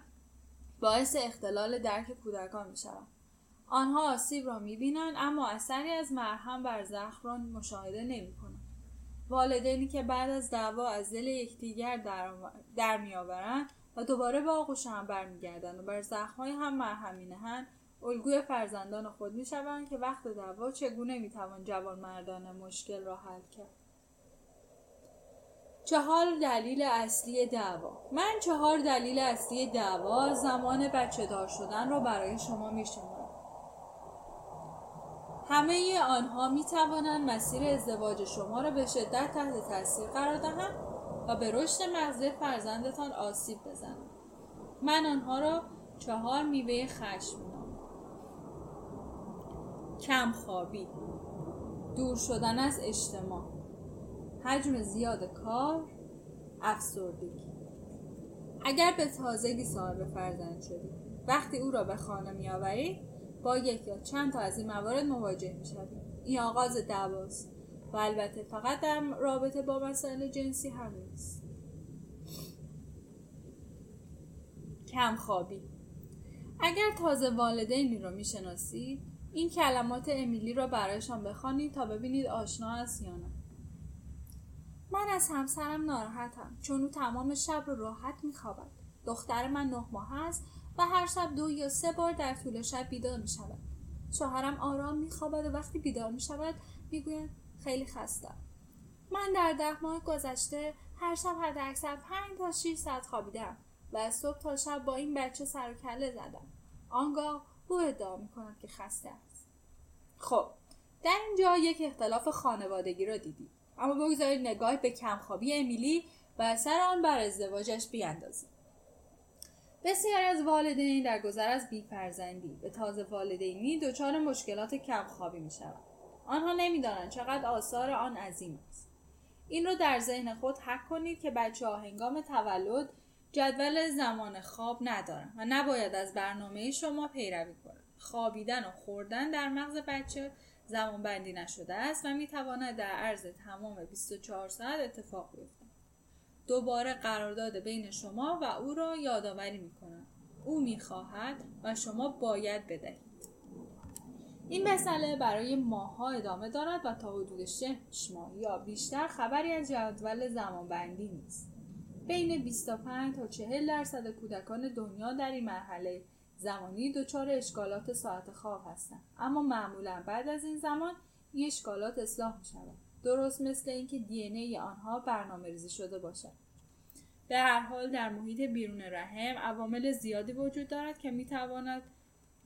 باعث اختلال درک کودکان می شود. آنها آسیب را می بینند اما اثری از مرهم بر زخم را مشاهده نمی کنند. والدینی که بعد از دعوا از دل یکدیگر در, در می آورند و دوباره به آغوش هم برمیگردند و بر زخمهای هم مرهم نهند الگوی فرزندان خود می شوند که وقت دعوا چگونه می توان جوان مردان مشکل را حل کرد. چهار دلیل اصلی دعوا من چهار دلیل اصلی دعوا زمان بچه دار شدن را برای شما می همه آنها می توانند مسیر ازدواج شما را به شدت تحت تاثیر قرار دهند و به رشد مغزی فرزندتان آسیب بزنند. من آنها را چهار میوه خشم کم خوابی دور شدن از اجتماع حجم زیاد کار افسردگی اگر به تازگی صاحب فرزند شدی وقتی او را به خانه میآورید با یک یا چند تا از این موارد مواجه می‌شوید این آغاز دعواست و البته فقط در رابطه با مسائل جنسی هم نیست کمخوابی. اگر تازه والدینی رو می‌شناسید این کلمات امیلی را برایشان بخوانید تا ببینید آشنا است یا نه. من از همسرم ناراحتم چون او تمام شب رو راحت میخوابد. دختر من نه ماه است و هر شب دو یا سه بار در طول شب بیدار می شود. شوهرم آرام می خوابد و وقتی بیدار می شود می گوید خیلی خستم. من در ده ماه گذشته هر شب حد اکثر پنج تا 6 ساعت خوابیدم و از صبح تا شب با این بچه سر و کله زدم. آنگاه او ادعا می کند که خسته است. خب در اینجا یک اختلاف خانوادگی را دیدید. اما بگذارید نگاه به کمخوابی امیلی و اثر آن بر ازدواجش بیاندازیم. بسیاری از والدین در گذر از بیفرزندی به تازه والدینی دچار مشکلات کمخوابی می شود. آنها نمی‌دانند چقدر آثار آن عظیم است. این را در ذهن خود حک کنید که بچه ها هنگام تولد جدول زمان خواب ندارند و نباید از برنامه شما پیروی کنند. خوابیدن و خوردن در مغز بچه زمان بندی نشده است و می تواند در عرض تمام 24 ساعت اتفاق بیفتد. دوباره قرارداد بین شما و او را یادآوری می کند. او می خواهد و شما باید بدهید. این مسئله برای ماها ادامه دارد و تا حدود 6 ماه یا بیشتر خبری از جدول زمانبندی نیست. بین 25 تا 40 درصد کودکان دنیا در این مرحله زمانی دچار اشکالات ساعت خواب هستند اما معمولا بعد از این زمان این اشکالات اصلاح می شود درست مثل اینکه دی ای آنها برنامه ریزی شده باشد. به هر حال در محیط بیرون رحم عوامل زیادی وجود دارد که می تواند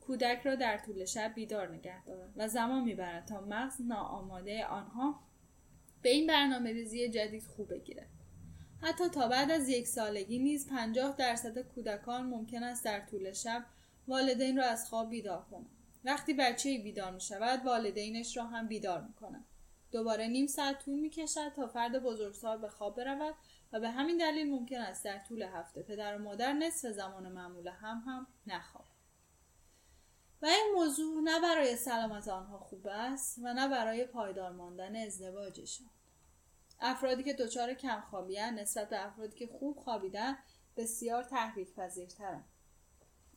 کودک را در طول شب بیدار نگه دارد و زمان می‌برد تا مغز ناآماده آنها به این برنامه ریزی جدید خوب بگیرد. حتی تا بعد از یک سالگی نیز پنجاه درصد کودکان ممکن است در طول شب والدین را از خواب بیدار کنند. وقتی بچه بیدار می شود والدینش را هم بیدار می کنند دوباره نیم ساعت طول می کشد تا فرد بزرگسال به خواب برود و به همین دلیل ممکن است در طول هفته پدر و مادر نصف زمان معمول هم هم نخواب. و این موضوع نه برای سلامت آنها خوب است و نه برای پایدار ماندن ازدواجشان. افرادی که دچار کمخوابی نسبت به افرادی که خوب خوابیدن بسیار تحریک پذیرترند.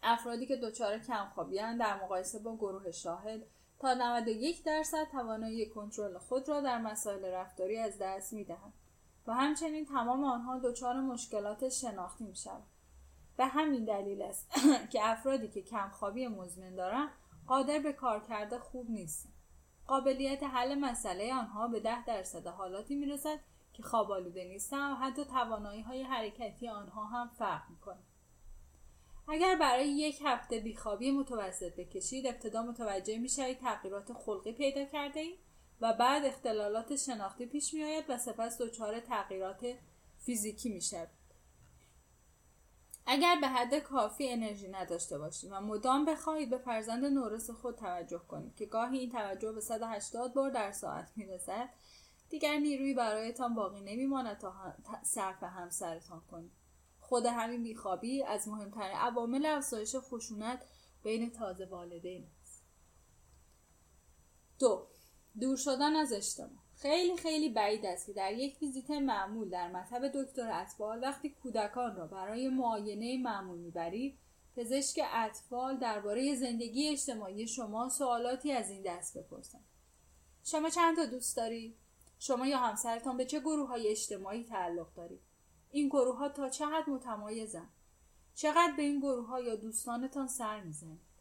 افرادی که دچار کمخوابی در مقایسه با گروه شاهد تا 91 درصد توانایی کنترل خود را در مسائل رفتاری از دست می‌دهند و همچنین تمام آنها دچار مشکلات شناختی می شود. به همین دلیل است (clears throat) که افرادی که کمخوابی مزمن دارند قادر به کار کرده خوب نیستند. قابلیت حل مسئله آنها به ده درصد حالاتی می رسد که خواب آلوده نیستند و حتی توانایی های حرکتی آنها هم فرق می کنند. اگر برای یک هفته بیخوابی متوسط بکشید ابتدا متوجه می شوید تغییرات خلقی پیدا کرده اید و بعد اختلالات شناختی پیش می آید و سپس دچار تغییرات فیزیکی می شود. اگر به حد کافی انرژی نداشته باشید و مدام بخواهید به فرزند نورس خود توجه کنید که گاهی این توجه به 180 بار در ساعت می‌رسد دیگر نیروی برایتان باقی نمیماند تا صرف همسرتان کنید خود همین بیخوابی از مهمترین عوامل افزایش خشونت بین تازه والدین است. دو دور شدن از اجتماع. خیلی خیلی بعید است که در یک ویزیت معمول در مطب دکتر اطفال وقتی کودکان را برای معاینه معمول می‌برید پزشک اطفال درباره زندگی اجتماعی شما سوالاتی از این دست بپرسند. شما چند تا دوست دارید؟ شما یا همسرتان به چه گروه های اجتماعی تعلق دارید؟ این گروه ها تا چه حد متمایزند چقدر به این گروه ها یا دوستانتان سر می‌زنید؟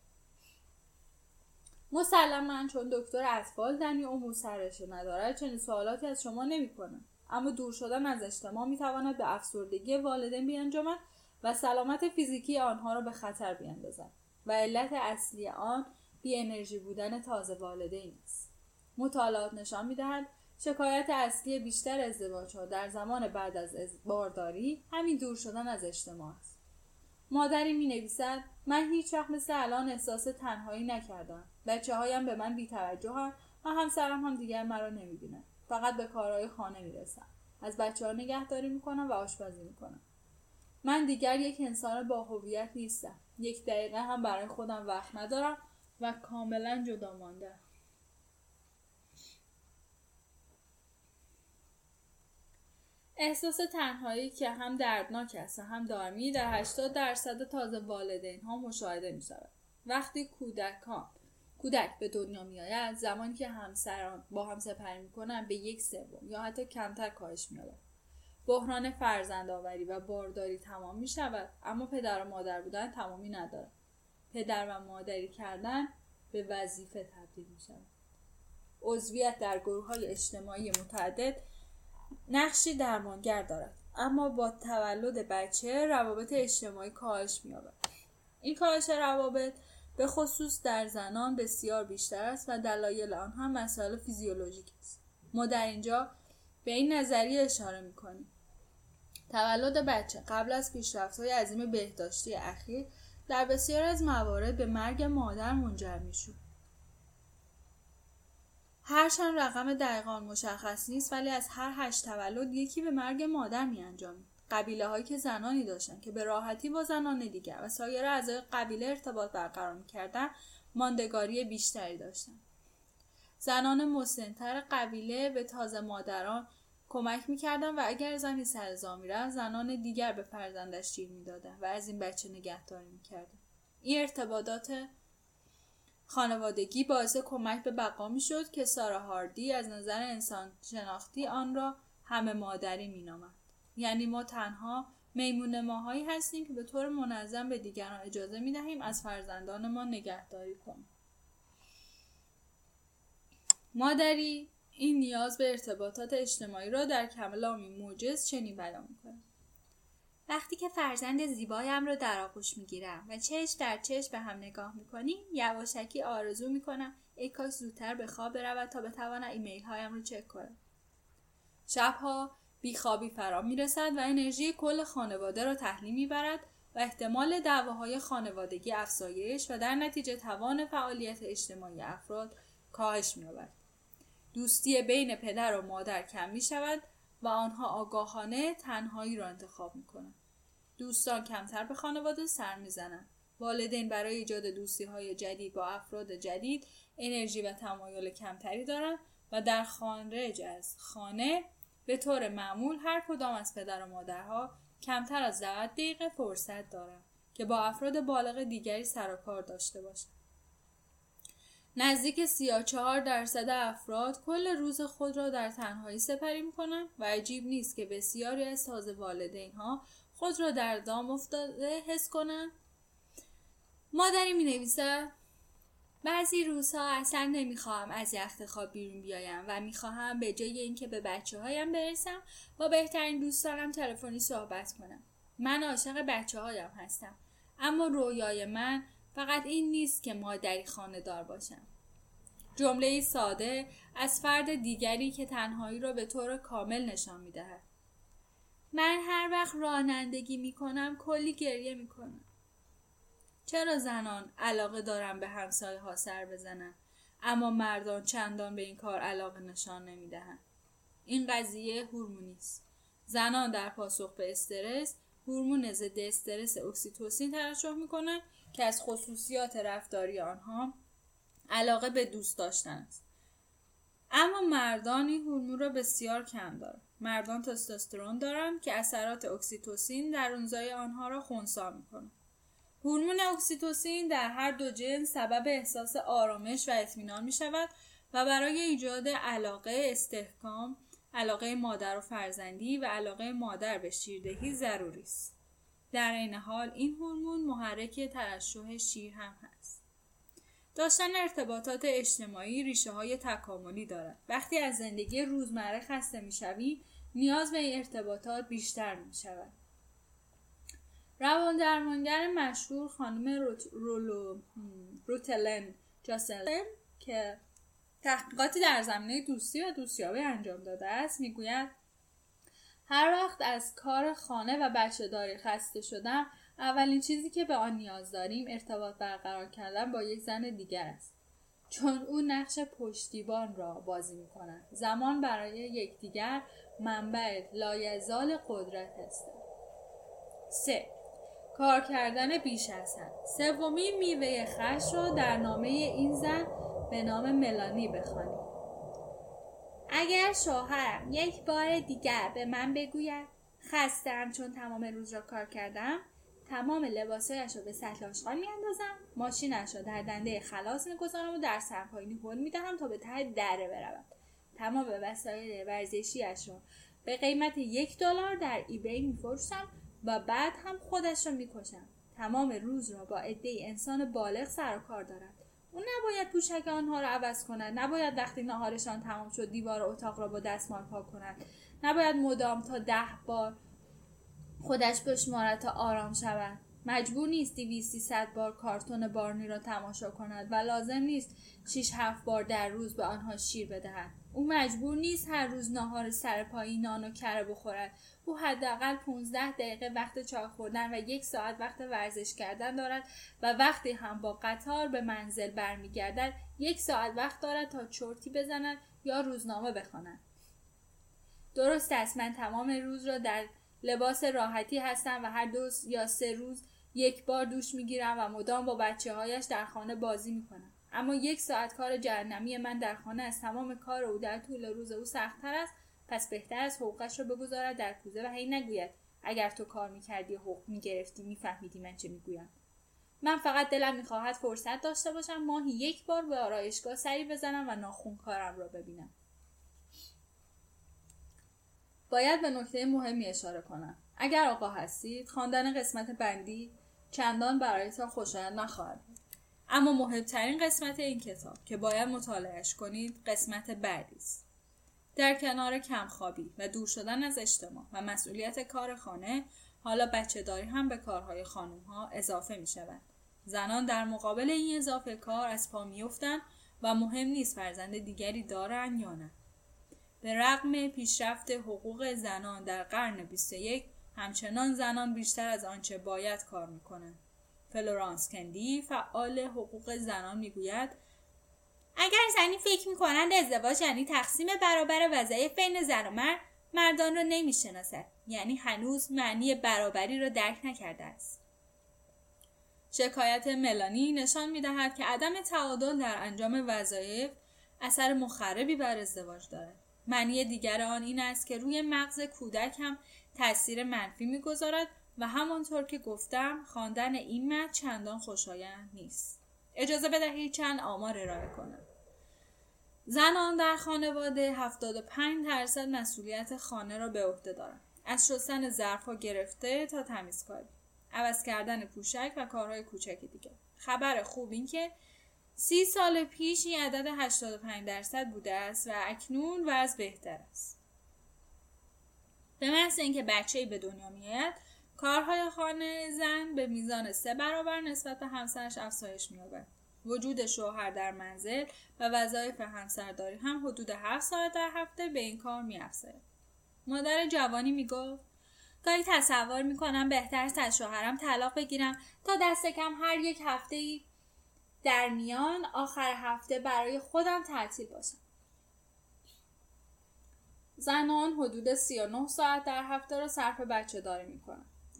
مسلما چون دکتر اطفال این امور سرش ندارد چنین سوالاتی از شما نمی‌کنه اما دور شدن از اجتماع می‌تواند به افسردگی والدین بیانجامد و سلامت فیزیکی آنها را به خطر بیاندازد و علت اصلی آن بی انرژی بودن تازه والدین است. مطالعات نشان می‌دهد شکایت اصلی بیشتر ازدواج ها در زمان بعد از بارداری همین دور شدن از اجتماع است. مادری می نویسد من هیچ وقت مثل الان احساس تنهایی نکردم. بچه هایم به من بیتوجه هم و همسرم هم دیگر مرا نمی‌بینه فقط به کارهای خانه می‌رسم. از بچه ها نگهداری می‌کنم و آشپزی می‌کنم. من دیگر یک انسان با هویت نیستم. یک دقیقه هم برای خودم وقت ندارم و کاملا جدا مانده احساس تنهایی که هم دردناک است و هم دائمی در 80 درصد تازه والدین ها مشاهده می شود. وقتی کودکان کودک به دنیا می آید زمانی که همسران با هم سپری می کنند به یک سوم یا حتی کمتر کاهش می بحران فرزند آوری و بارداری تمام می شود اما پدر و مادر بودن تمامی ندارد. پدر و مادری کردن به وظیفه تبدیل می شود. عضویت در گروه های اجتماعی متعدد نقشی درمانگر دارد اما با تولد بچه روابط اجتماعی کاهش مییابد. این کاهش روابط به خصوص در زنان بسیار بیشتر است و دلایل آن هم مسائل فیزیولوژیک است. ما در اینجا به این نظریه اشاره می‌کنیم. تولد بچه قبل از پیشرفت های عظیم بهداشتی اخیر در بسیار از موارد به مرگ مادر منجر می‌شود هرچند رقم دقیقا مشخص نیست ولی از هر هشت تولد یکی به مرگ مادر می انجامید. قبیله هایی که زنانی داشتند که به راحتی با زنان دیگر و سایر اعضای قبیله ارتباط برقرار می‌کردند ماندگاری بیشتری داشتند زنان مسنتر قبیله به تازه مادران کمک می‌کردن و اگر زنی سرزا زنان دیگر به فرزندش شیر می‌دادن و از این بچه نگهداری می‌کردن این ارتباطات خانوادگی باعث کمک به بقا می‌شد که سارا هاردی از نظر انسان شناختی آن را همه مادری مینامد یعنی ما تنها میمون ماهایی هستیم که به طور منظم به دیگران اجازه می دهیم از فرزندانمان نگهداری کنیم. مادری این نیاز به ارتباطات اجتماعی را در کملامی موجز چنین بیان وقتی که فرزند زیبایم رو در آغوش می‌گیرم و چشم در چشم به هم نگاه می‌کنیم یواشکی آرزو می‌کنم ای کاش زودتر به خواب برود تا بتوانم ایمیل هایم رو چک کنم شبها بیخوابی فرا می‌رسد و انرژی کل خانواده را تحلیل می‌برد و احتمال دعواهای خانوادگی افزایش و در نتیجه توان فعالیت اجتماعی افراد کاهش مییابد دوستی بین پدر و مادر کم می شود و آنها آگاهانه تنهایی را انتخاب می کنند. دوستان کمتر به خانواده سر می‌زنند. والدین برای ایجاد دوستی های جدید با افراد جدید انرژی و تمایل کمتری دارند و در خارج از خانه به طور معمول هر کدام از پدر و مادرها کمتر از 90 دقیقه فرصت دارند که با افراد بالغ دیگری سر و کار داشته باشند. نزدیک 34 درصد افراد کل روز خود را در تنهایی سپری می کنند و عجیب نیست که بسیاری از تازه والدین ها خود را در دام افتاده حس کنند. مادری می نویسد بعضی روزها اصلا نمی‌خواهم از یخت خواب بیرون بیایم و می‌خواهم به جای اینکه به بچه هایم برسم با بهترین دوستانم تلفنی صحبت کنم من عاشق بچه هایم هستم اما رویای من فقط این نیست که مادری خانه دار باشم جمله ساده از فرد دیگری که تنهایی را به طور کامل نشان می دهد. من هر وقت رانندگی می کنم کلی گریه می کنم. چرا زنان علاقه دارن به همسایه ها سر بزنن اما مردان چندان به این کار علاقه نشان نمی دهن. این قضیه هورمونی است. زنان در پاسخ به استرس هورمون ضد استرس اکسیتوسین ترشح می‌کنند که از خصوصیات رفتاری آنها علاقه به دوست داشتن است اما مردان این هورمون را بسیار کم دارند مردان تستوسترون دارند که اثرات اکسیتوسین در اونزای آنها را خونسا می‌کنه. هورمون اکسیتوسین در هر دو جنس سبب احساس آرامش و اطمینان می شود و برای ایجاد علاقه استحکام علاقه مادر و فرزندی و علاقه مادر به شیردهی ضروری است. در این حال این هورمون محرک ترشح شیر هم هست. داشتن ارتباطات اجتماعی ریشه های تکاملی دارد. وقتی از زندگی روزمره خسته می‌شوی نیاز به ارتباطات بیشتر می شود روان درمانگر مشهور خانم روت... رولو... روتلن جاسلن که تحقیقاتی در زمینه دوستی و دوستیابی انجام داده است می‌گوید هر وقت از کار خانه و بچه داری خسته شدم اولین چیزی که به آن نیاز داریم ارتباط برقرار کردن با یک زن دیگر است. چون او نقش پشتیبان را بازی می کند زمان برای یکدیگر منبع لایزال قدرت است. سه. کار کردن بیش از حد. سومین میوه خش را در نامه این زن به نام ملانی بخوانید اگر شوهرم یک بار دیگر به من بگوید خستم چون تمام روز را کار کردم تمام لباسهایش را به سطل آشغال میاندازم ماشینش را در دنده خلاص می‌گذارم و در سرپایینی هل می‌دهم تا به ته دره برود تمام وسایل ورزشیاش را به قیمت یک دلار در ایبی میفروشم و بعد هم خودش را می‌کشم. تمام روز را با عده انسان بالغ سر و کار دارد او نباید پوشک آنها را عوض کند نباید وقتی نهارشان تمام شد دیوار اتاق را با دستمال پاک کند. نباید مدام تا ده بار خودش بشمارد تا آرام شود. مجبور نیست دیویستی صد بار کارتون بارنی را تماشا کند و لازم نیست شیش هفت بار در روز به آنها شیر بدهد. او مجبور نیست هر روز ناهار سر پایی نان و کره بخورد. او حداقل 15 دقیقه وقت چای خوردن و یک ساعت وقت ورزش کردن دارد و وقتی هم با قطار به منزل برمیگردد یک ساعت وقت دارد تا چرتی بزند یا روزنامه بخواند. درست است من تمام روز را در لباس راحتی هستم و هر دو یا سه روز یک بار دوش می‌گیرم و مدام با بچه هایش در خانه بازی می‌کنم اما یک ساعت کار جهنمی من در خانه از تمام کار او در طول روز او سختتر است پس بهتر از حقوقش را بگذارد در کوزه و هی نگوید اگر تو کار می‌کردی حقوق می‌گرفتی میفهمیدی من چه می‌گویم. من فقط دلم می‌خواهد فرصت داشته باشم ماهی یک بار به آرایشگاه سری بزنم و ناخون کارم را ببینم. باید به نکته مهمی اشاره کنم اگر آقا هستید خواندن قسمت بندی چندان برایتان خوشایند نخواهد اما مهمترین قسمت این کتاب که باید مطالعهش کنید قسمت بعدی است در کنار کمخوابی و دور شدن از اجتماع و مسئولیت کار خانه حالا بچه داری هم به کارهای خانوم ها اضافه می شود. زنان در مقابل این اضافه کار از پا میافتند و مهم نیست فرزند دیگری دارند یا نه. به رغم پیشرفت حقوق زنان در قرن 21 همچنان زنان بیشتر از آنچه باید کار می‌کنند. فلورانس کندی فعال حقوق زنان می‌گوید اگر زنی فکر می‌کنند ازدواج یعنی تقسیم برابر وظایف بین زن و مرد مردان را نمی‌شناسد یعنی هنوز معنی برابری را درک نکرده است شکایت ملانی نشان می‌دهد که عدم تعادل در انجام وظایف اثر مخربی بر ازدواج دارد معنی دیگر آن این است که روی مغز کودک هم تاثیر منفی می‌گذارد و همانطور که گفتم خواندن این متن چندان خوشایند نیست. اجازه بدهید چند آمار ارائه کنم. زنان در خانواده 75 درصد مسئولیت خانه را به عهده دارند از شستن ظرفها گرفته تا تمیزکاری. عوض کردن پوشک و کارهای کوچک دیگه. خبر خوب این که سی سال پیش این عدد 85 درصد بوده است و اکنون وضع بهتر است. به محض اینکه بچه به دنیا میآید کارهای خانه زن به میزان سه برابر نسبت به همسرش افزایش مییابد. وجود شوهر در منزل و وظایف همسرداری هم حدود هفت ساعت در هفته به این کار میافزاید. مادر جوانی می‌گفت گاهی تصور می‌کنم بهتر است از شوهرم طلاق بگیرم تا دست کم هر یک هفته ای در میان آخر هفته برای خودم تعطیل باشم زنان حدود 39 ساعت در هفته را صرف بچه داری می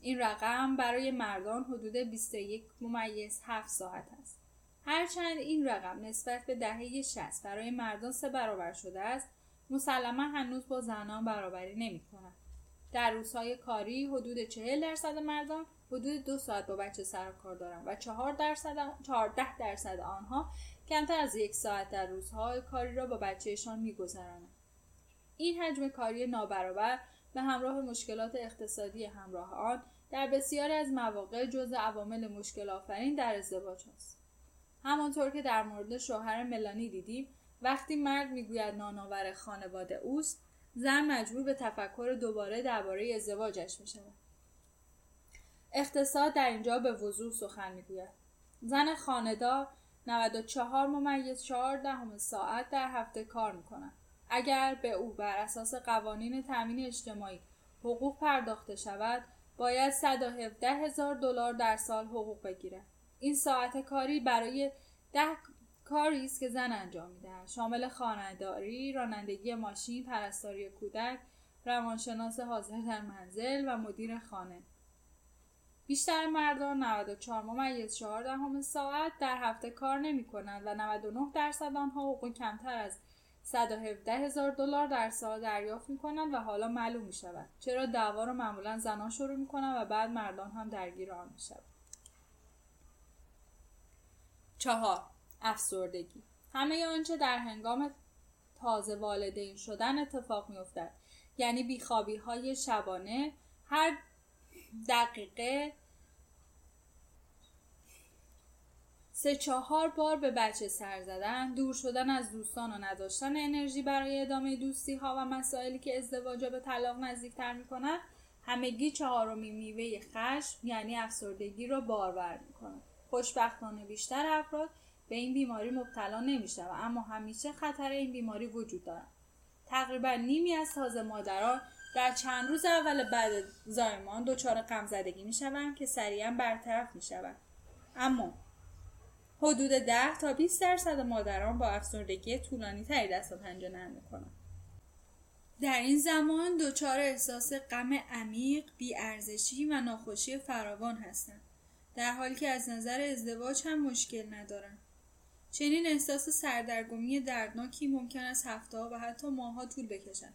این رقم برای مردان حدود 21 ممیز 7 ساعت است. هرچند این رقم نسبت به دهه 60 برای مردان سه برابر شده است مسلما هنوز با زنان برابری نمی کند. در روزهای کاری حدود 40 درصد مردان حدود دو ساعت با بچه سر کار دارند و 4 درصد 14 درصد آنها کمتر از یک ساعت در روزهای کاری را با بچهشان میگذرانند. این حجم کاری نابرابر به همراه مشکلات اقتصادی همراه آن در بسیاری از مواقع جز عوامل مشکل آفرین در ازدواج است. همانطور که در مورد شوهر ملانی دیدیم وقتی مرد می‌گوید نانآور خانواده اوست زن مجبور به تفکر دوباره درباره ازدواجش می شود. اقتصاد در اینجا به وضوح سخن می‌گوید. زن خاندار 94 ممیز 4 دهم ساعت در هفته کار می‌کنند اگر به او بر اساس قوانین تامین اجتماعی حقوق پرداخته شود باید 117 هزار دلار در سال حقوق بگیرد. این ساعت کاری برای ده کاری است که زن انجام می‌دهد. شامل خانهداری رانندگی ماشین پرستاری کودک روانشناس حاضر در منزل و مدیر خانه. بیشتر مردان 94 ممیز 4 دهم ساعت در هفته کار نمی کنند و 99 درصد آنها حقوق کمتر از 117 هزار دلار در سال دریافت می کنند و حالا معلوم می شود چرا دعوا را معمولا زنان شروع می کنند و بعد مردان هم درگیر آن می شود. چهار. افسردگی. همه آنچه در هنگام تازه والدین شدن اتفاق می افتد یعنی بیخوابی های شبانه هر دقیقه سه چهار بار به بچه سر زدن دور شدن از دوستان و نداشتن انرژی برای ادامه دوستی ها و مسائلی که ازدواج به طلاق نزدیکتر می‌کنن همگی چهارمین میوه خشم یعنی افسردگی رو بارور می‌کنن. خوشبختانه بیشتر افراد به این بیماری مبتلا نمیشه اما همیشه خطر این بیماری وجود دارد. تقریبا نیمی از تازه مادران در چند روز اول بعد زایمان دچار غمزدگی می‌شوند که سریعا برطرف می‌شوند. اما حدود 10 تا 20 درصد مادران با افسردگی طولانی تری دست و پنجه نرم می‌کنند. در این زمان دچار احساس غم عمیق بیارزشی و ناخوشی فراوان هستند در حالی که از نظر ازدواج هم مشکل ندارند. چنین احساس سردرگمی دردناکی ممکن است هفته و حتی ماهها طول بکشد.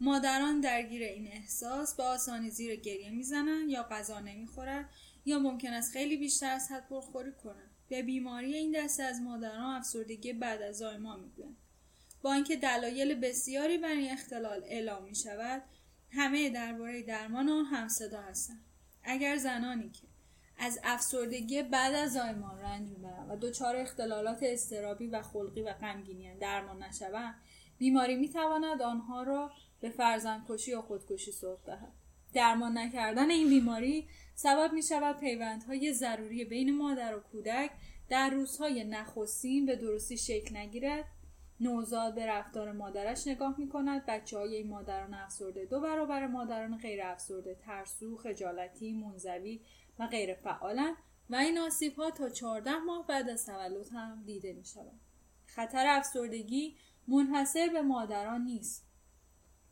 مادران درگیر این احساس به آسانی زیر گریه می‌زنند یا غذا نمی‌خورند یا ممکن است خیلی بیشتر از حد پرخوری کنند. به بیماری این دسته از مادران افسردگی بعد از زایمان می‌گویند. با اینکه دلایل بسیاری بر این اختلال اعلام می شود همه درباره درمان آن هم صدا هستند. اگر زنانی که از افسردگی بعد از زایمان رنج می‌برند و دچار اختلالات استرابی و خلقی و غمگینی درمان نشوند بیماری می‌تواند آنها را به فرزندکشی یا خودکشی سوق دهد. درمان نکردن این بیماری سبب می شود پیوندهای ضروری بین مادر و کودک در روزهای نخستین به درستی شکل نگیرد. نوزاد به رفتار مادرش نگاه می کند بچه های مادران افسرده دو برابر مادران غیر افسرده ترسو خجالتی منزوی و غیر فعالن و این آسیب ها تا 14 ماه بعد از تولد هم دیده می شود. خطر افسردگی منحصر به مادران نیست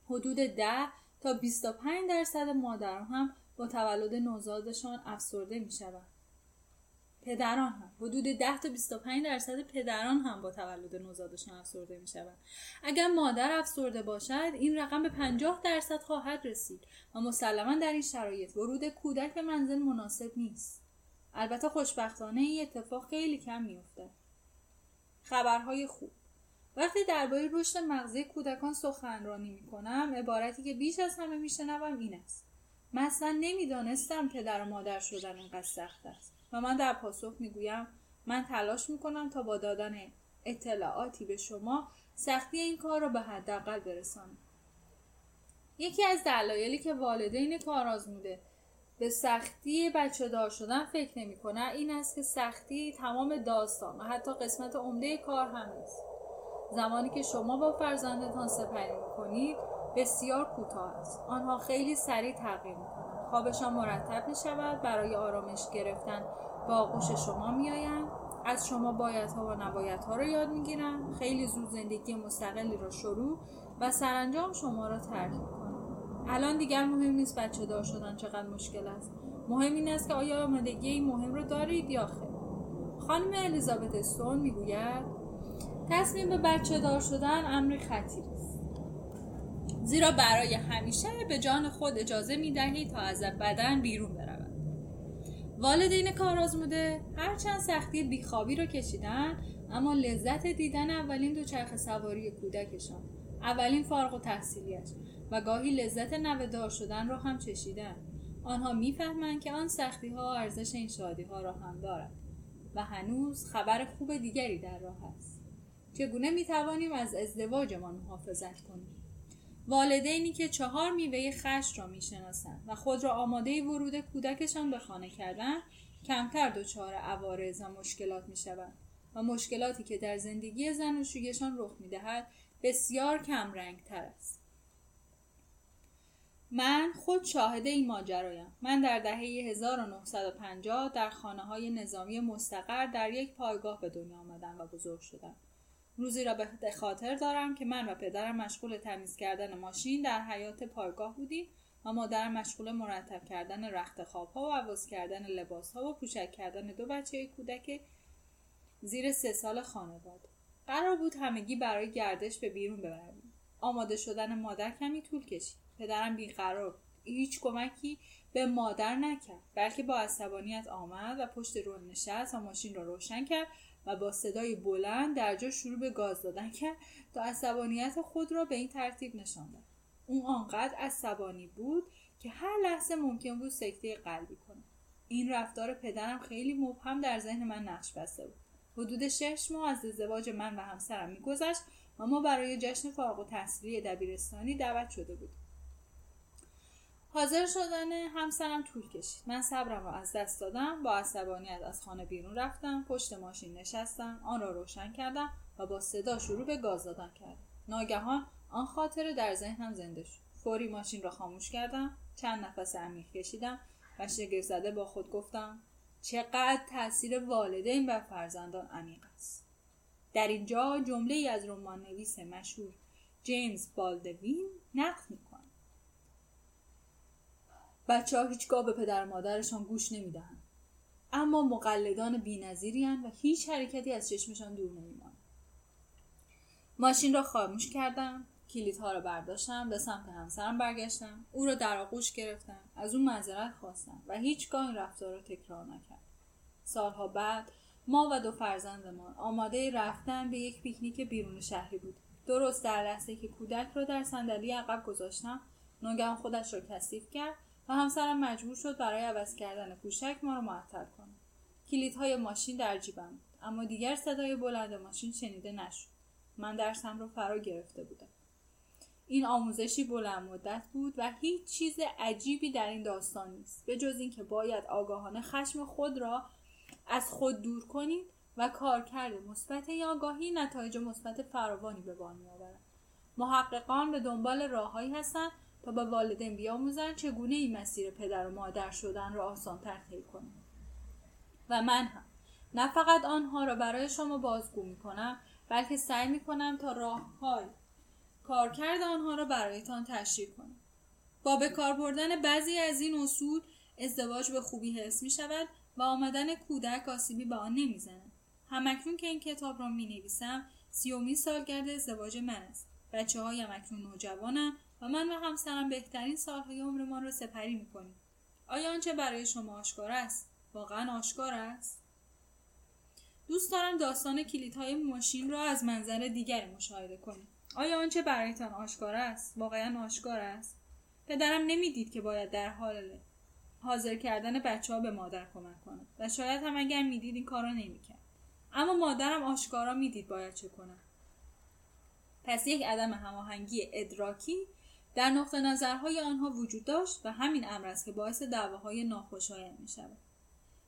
حدود 10 تا 25 درصد مادران هم با تولد نوزادشان افسرده می شود. پدران هم. حدود 10 تا 25 درصد پدران هم با تولد نوزادشان افسرده می شود. اگر مادر افسرده باشد این رقم به 50 درصد خواهد رسید و مسلما در این شرایط ورود کودک به منزل مناسب نیست. البته خوشبختانه این اتفاق خیلی کم میافته. خبرهای خوب. وقتی درباره رشد مغزی کودکان سخنرانی می کنم عبارتی که بیش از همه میشنوم این است. مثلا نمی‌دانستم پدر و مادر شدن اینقدر سخت است. و من در پاسخ می‌گویم من تلاش می‌کنم تا با دادن اطلاعاتی به شما سختی این کار را به حداقل برسانم. یکی از دلایلی که والدین کار آزموده به سختی بچه دار شدن فکر نمی این است که سختی تمام داستان و حتی قسمت عمده کار هم است زمانی که شما با فرزندتان سپری کنید بسیار کوتاه است. آنها خیلی سریع تغییر می‌کنند. خوابشان مرتب می شود برای آرامش گرفتن. با آغوش شما میآیند. از شما بایدها و نبایدها را یاد می‌گیرند. خیلی زود زندگی مستقلی را شروع و سرانجام شما را ترک می‌کنند الان دیگر مهم نیست بچه دار شدن چقدر مشکل است. مهم این است که آیا آمادگی این مهم را دارید یا خیر. خانم الیزابت استون می‌گوید تصمیم به بچه دار شدن امری خطیر زیرا برای همیشه به جان خود اجازه می دهید تا از بدن بیرون برود والدین کار آزموده هرچند سختی بیخوابی را کشیدن اما لذت دیدن اولین دوچرخه سواری کودکشان اولین فارغ و تحصیلیش و گاهی لذت نوه شدن را هم چشیدن. آنها می‌فهمند که آن سختی ها ارزش این شادی ها را هم دارد و هنوز خبر خوب دیگری در راه است. چگونه می توانیم از ازدواجمان محافظت کنیم؟ والدینی که چهار میوه خش را می‌شناسند و خود را آماده ورود کودکشان به خانه کردن کمتر دچار عوارض و مشکلات می شوند و مشکلاتی که در زندگی زن و شویشان رخ می دهد بسیار کم رنگ تر است. من خود شاهد این ماجرایم. من در دهه 1950 در خانه های نظامی مستقر در یک پایگاه به دنیا آمدم و بزرگ شدم. روزی را به خاطر دارم که من و پدرم مشغول تمیز کردن ماشین در حیات پایگاه بودیم و مادرم مشغول مرتب کردن رخت خواب ها و عوض کردن لباس ها و پوشک کردن دو بچه کودک زیر سه سال خانواده. قرار بود همگی برای گردش به بیرون ببریم آماده شدن مادر کمی طول کشید. پدرم بیقرار هیچ کمکی به مادر نکرد بلکه با عصبانیت آمد و پشت رول نشست و ماشین را روشن کرد و با صدای بلند در جا شروع به گاز دادن کرد تا عصبانیت خود را به این ترتیب نشان دهد اون آنقدر عصبانی بود که هر لحظه ممکن بود سکته قلبی کنه. این رفتار پدرم خیلی مبهم در ذهن من نقش بسته بود. حدود شش ماه از ازدواج من و همسرم میگذشت و ما برای جشن فارغ التحصیلی دبیرستانی دعوت شده بودیم. حاضر شدن همسرم طول کشید. من صبرم را از دست دادم با عصبانیت از خانه بیرون رفتم پشت ماشین نشستم آن را روشن کردم و با صدا شروع به گاز دادن کردم. ناگهان آن خاطره در ذهنم زنده شد. فوری ماشین را خاموش کردم چند نفس عمیق کشیدم و شگفت زده با خود گفتم چقدر تاثیر والدین بر فرزندان عمیق است. در اینجا جمله ای از رمان نویس مشهور جیمز بالدوین نقل بچه ها هیچگاه به پدر مادرشان گوش نمی‌دهند. اما مقلدان بینظیری و هیچ حرکتی از چشمشان دور نمیمانند ماشین را خاموش کردم کلیدها را برداشتم به سمت همسرم برگشتم او را در آغوش گرفتم از او معذرت خواستم و هیچگاه این رفتار را تکرار نکرد. سالها بعد ما و دو فرزندمان آماده رفتن به یک پیکنیک بیرون شهری بود. درست در لحظه که کودک را در صندلی عقب گذاشتم ناگهان خودش را کثیف کرد و همسرم مجبور شد برای عوض کردن پوشک ما را معطل کنه. کلیدهای ماشین در جیبم بود اما دیگر صدای بلند ماشین شنیده نشد. من درسم را فرا گرفته بودم. این آموزشی بلند مدت بود و هیچ چیز عجیبی در این داستان نیست. به جز اینکه باید آگاهانه خشم خود را از خود دور کنید و کارکرد مثبت یا آگاهی نتایج مثبت فراوانی به بار میآورد. محققان به دنبال راههایی هستند تا به والدین بیاموزند چگونه این مسیر پدر و مادر شدن را آسانتر طی کنند و من هم. نه فقط آنها را برای شما بازگو می کنم بلکه سعی می کنم تا راههای کارکرد آنها را برایتان تشریح کنم. با به کار بردن بعضی از این اصول ازدواج به خوبی حفظ می شود و آمدن کودک آسیبی به آن نمی‌زند. همکنون که این کتاب را می نویسم سیومی سالگرد ازدواج من است. بچه هایم اکنون نوجوانم و من و همسرم بهترین سالهای عمرمان را سپری می‌کنیم. آیا آنچه برای شما آشکار است واقعا آشکار است؟ دوست دارم داستان کلیدهای ماشین را از منظر دیگری مشاهده کنیم. آیا آنچه برایتان آشکار است واقعا آشکار است؟ پدرم نمی‌دید که باید در حال حاضر کردن بچه ها به مادر کمک کنه و شاید هم اگر می‌دید این کار را نمی‌کرد. اما مادرم آشکارا می‌دید باید چه کنم پس یک عدم هماهنگی ادراکی در نقطه نظرهای آنها وجود داشت و همین امر است که باعث دعواهای ناخوشایند می شود.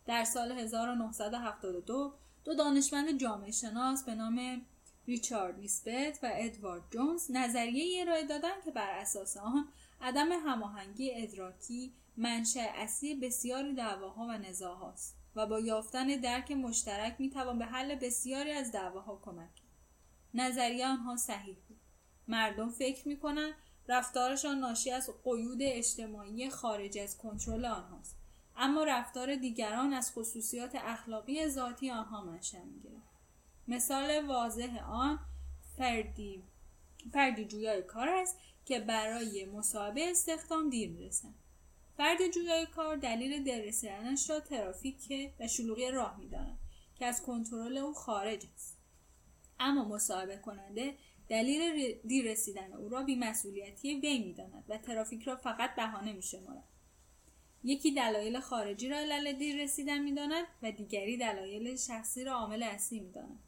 در سال 1972 دو دانشمند جامعه شناس به نام ریچارد نیسبت و ادوارد جونز نظریه ارائه دادند که بر اساس آن عدم هماهنگی ادراکی منشأ اصلی بسیاری دعواها و نزاعهاست و با یافتن درک مشترک می‌توان به حل بسیاری از دعواها کمک کرد نظریه آنها صحیح بود مردم فکر می‌کنند رفتارشان ناشی از قیود اجتماعی خارج از کنترل آنهاست. اما رفتار دیگران از خصوصیات اخلاقی ذاتی آنها منشأ می‌گیرد. مثال واضح آن فردی فردی جویای کار است که برای مصاحبه استخدام دیر می‌رسند فرد جویای کار دلیل دیر رسیدنش را ترافیک و شلوغی راه می‌داند که از کنترل او خارج است. اما مصاحبه کننده دلیل دیر رسیدن او را بیمسئولیتی وی می‌داند و ترافیک را فقط بهانه میشمارد. یکی دلایل خارجی را علل دیر رسیدن می‌داند و دیگری دلایل شخصی را عامل اصلی می‌داند.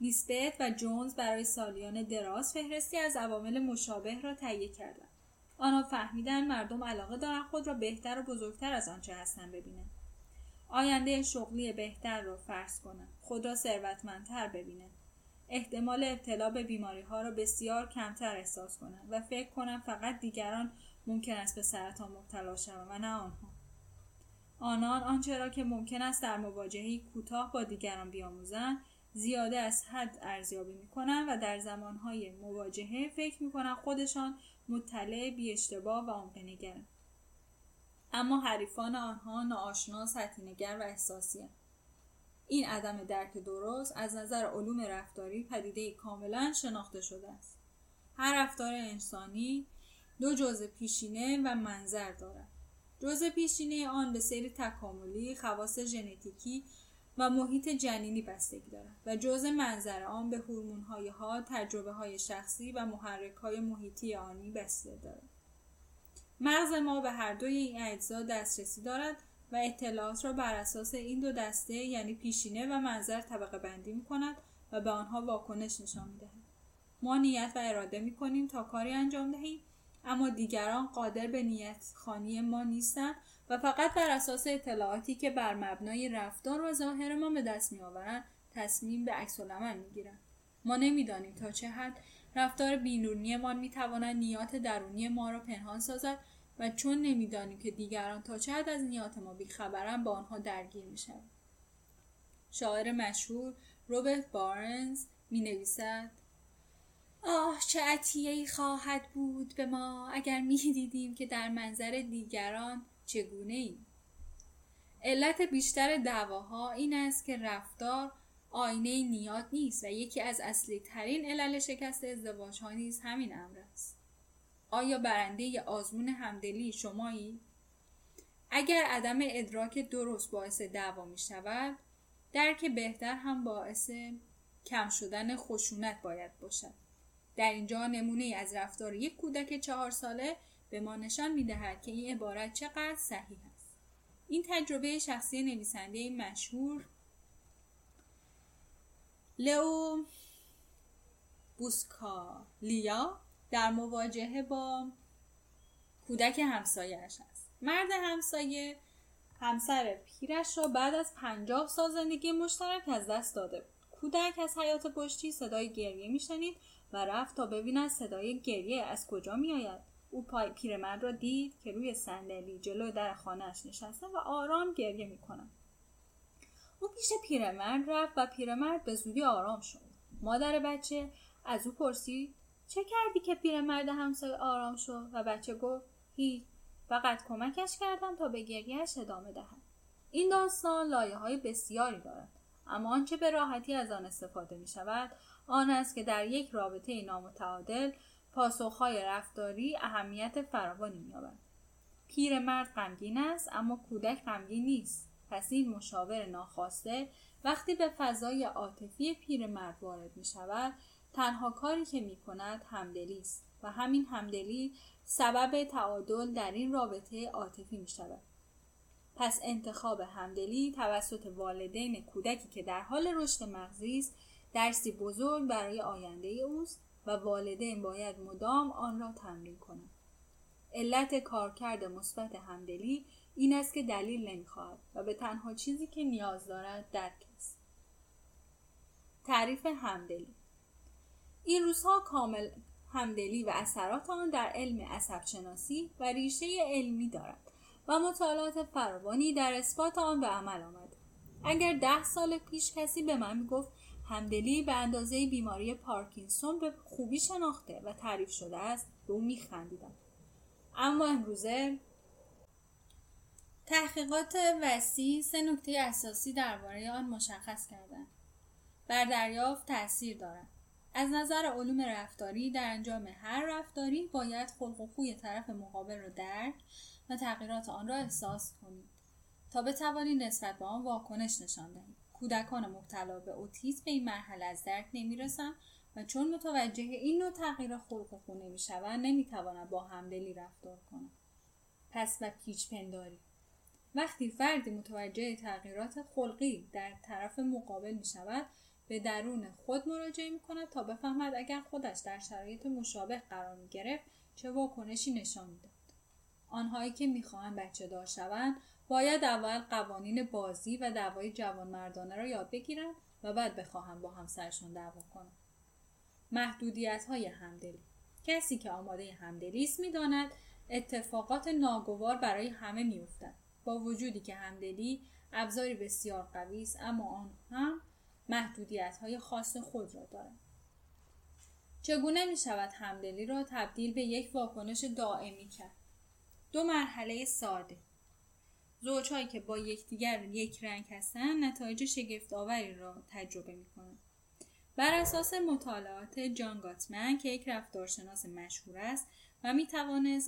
نیسبت و جونز برای سالیان دراز فهرستی از عوامل مشابه را تهیه کردند. آنها فهمیدن مردم علاقه دارند خود را بهتر و بزرگتر از آنچه هستند ببینند. آینده شغلی بهتر را فرض کنند. خود را ثروتمندتر ببینند. احتمال ابتلا به بیماری ها را بسیار کمتر احساس کنند و فکر کنم فقط دیگران ممکن است به سرطان مبتلا شوند و نه آنها. آنان آنچه را که ممکن است در مواجهه کوتاه با دیگران بیاموزند زیاده از حد ارزیابی می‌کنن و در زمانهای مواجهه فکر می‌کنن خودشان مطلع بی اشتباه و عمقنگرن اما حریفان آنها ناآشنا سطحینگر و احساسی این عدم درک درست از نظر علوم رفتاری پدیده کاملا شناخته شده است. هر رفتار انسانی دو جزء پیشینه و منظر دارد. جزء پیشینه آن به سیر تکاملی خواص ژنتیکی و محیط جنینی بستگی دارد و جزء منظر آن به هورمون‌های ها تجربه های شخصی و محرک های محیطی آنی بسته دارد. مغز ما به هر دوی این اجزا دسترسی دارد و اطلاعات را بر اساس این دو دسته یعنی پیشینه و منظر طبقه بندی می کند و به آنها واکنش نشان می دهد. ما نیت و اراده می کنیم تا کاری انجام دهیم اما دیگران قادر به نیت خانی ما نیستند و فقط بر اساس اطلاعاتی که بر مبنای رفتار و ظاهر ما به دست می آورند تصمیم به عکس العمل می گیرند. ما نمی‌دانیم تا چه حد رفتار بینورنیمان می تواند نیات درونی ما را پنهان سازد و چون نمی‌دانیم که دیگران تا چه از نیات ما بیخبرند با آنها درگیر می شود. شاعر مشهور روبرت بارنز می نویسد آه چه عطیه خواهد بود به ما اگر می دیدیم که در منظر دیگران چگونه ایم. علت بیشتر دعواها این است که رفتار آینه نیات نیست و یکی از اصلی ترین علل شکست ازدواج ها نیز همین امر است. آیا برنده آزمون همدلی شمایی؟ اگر عدم ادراک درست باعث دعوا می شود درک بهتر هم باعث کم شدن خشونت باید باشد در اینجا نمونه از رفتار یک کودک چهار ساله به ما نشان می دهد که این عبارت چقدر صحیح است این تجربه شخصی نویسنده مشهور لئو بوسکالیا در مواجهه با کودک همسایهش است مرد همسایه همسر پیرش را بعد از پنجاه سال زندگی مشترک از دست داده بود. کودک از حیات پشتی صدای گریه میشنید و رفت تا ببیند صدای گریه از کجا میآید. او پای پیرمرد را دید که روی صندلی جلو در خانهاش نشسته و آرام گریه می‌کند. او پیش پیرمرد رفت و پیرمرد به زودی آرام شد. مادر بچه از او پرسید چه کردی که پیرمرد همسایه آرام شد و بچه گفت هیچ. فقط کمکش کردم تا به گریهش ادامه دهد این داستان لایه های بسیاری دارد. اما آنچه به راحتی از آن استفاده می شود آن است که در یک رابطه نامتعادل پاسخهای رفتاری اهمیت فراوانی مییابد. پیرمرد غمگین است اما کودک غمگین نیست. پس این مشاور ناخواسته وقتی به فضای عاطفی پیرمرد وارد می شود تنها کاری که می کند همدلی است و همین همدلی سبب تعادل در این رابطه عاطفی می شود. پس انتخاب همدلی توسط والدین کودکی که در حال رشد مغزی است درسی بزرگ برای آینده اوست و والدین باید مدام آن را تمرین کنند. علت کارکرد مثبت همدلی این است که دلیل نمی‌خواهد و به تنها چیزی که نیاز دارد درک است. تعریف همدلی این روزها کامل همدلی و اثرات آن در علم عصب شناسی و ریشه علمی دارد و مطالعات فراوانی در اثبات آن به عمل آمد. اگر ده سال پیش کسی به من می‌گفت همدلی به اندازه بیماری پارکینسون به خوبی شناخته و تعریف شده است به او میخندیدم. اما امروزه تحقیقات وسیع سه نکته اساسی درباره آن مشخص کردند. بر دریافت تاثیر دارد. از نظر علوم رفتاری در انجام هر رفتاری باید خلق و خوی طرف مقابل را درک و تغییرات آن را احساس کنید تا بتوانید نسبت به آن واکنش نشان دهید. کودکان مبتلا به اوتیسم به این مرحله از درک نمی‌رسند و چون متوجه این نوع تغییر خلق و خو نمی‌شوند نمی‌توانند با همدلی رفتار کنند. پس و پیچ پنداری. وقتی فردی متوجه تغییرات خلقی در طرف مقابل می شود به درون خود مراجعه می کند تا بفهمد اگر خودش در شرایط مشابه قرار می گرفت چه واکنشی نشان می‌داد. آنهایی که می‌خواهند بچه دار شوند باید اول قوانین بازی و دعوای جوانمردانه را یاد بگیرند و بعد بخواهند با همسرشان دعوا کنند. محدودیت های همدلی. کسی که آماده همدلی است می‌داند اتفاقات ناگوار برای همه میافتد. با وجودی که همدلی ابزاری بسیار قوی است اما آن هم محدودیت های خاص خود را دارد. چگونه می شود همدلی را تبدیل به یک واکنش دائمی کرد؟ دو مرحله ساده زوجهایی که با یکدیگر یک رنگ هستند نتایج شگفتآوری را تجربه می کنند. بر اساس مطالعات جان گاتمن که یک رفتارشناس مشهور است و می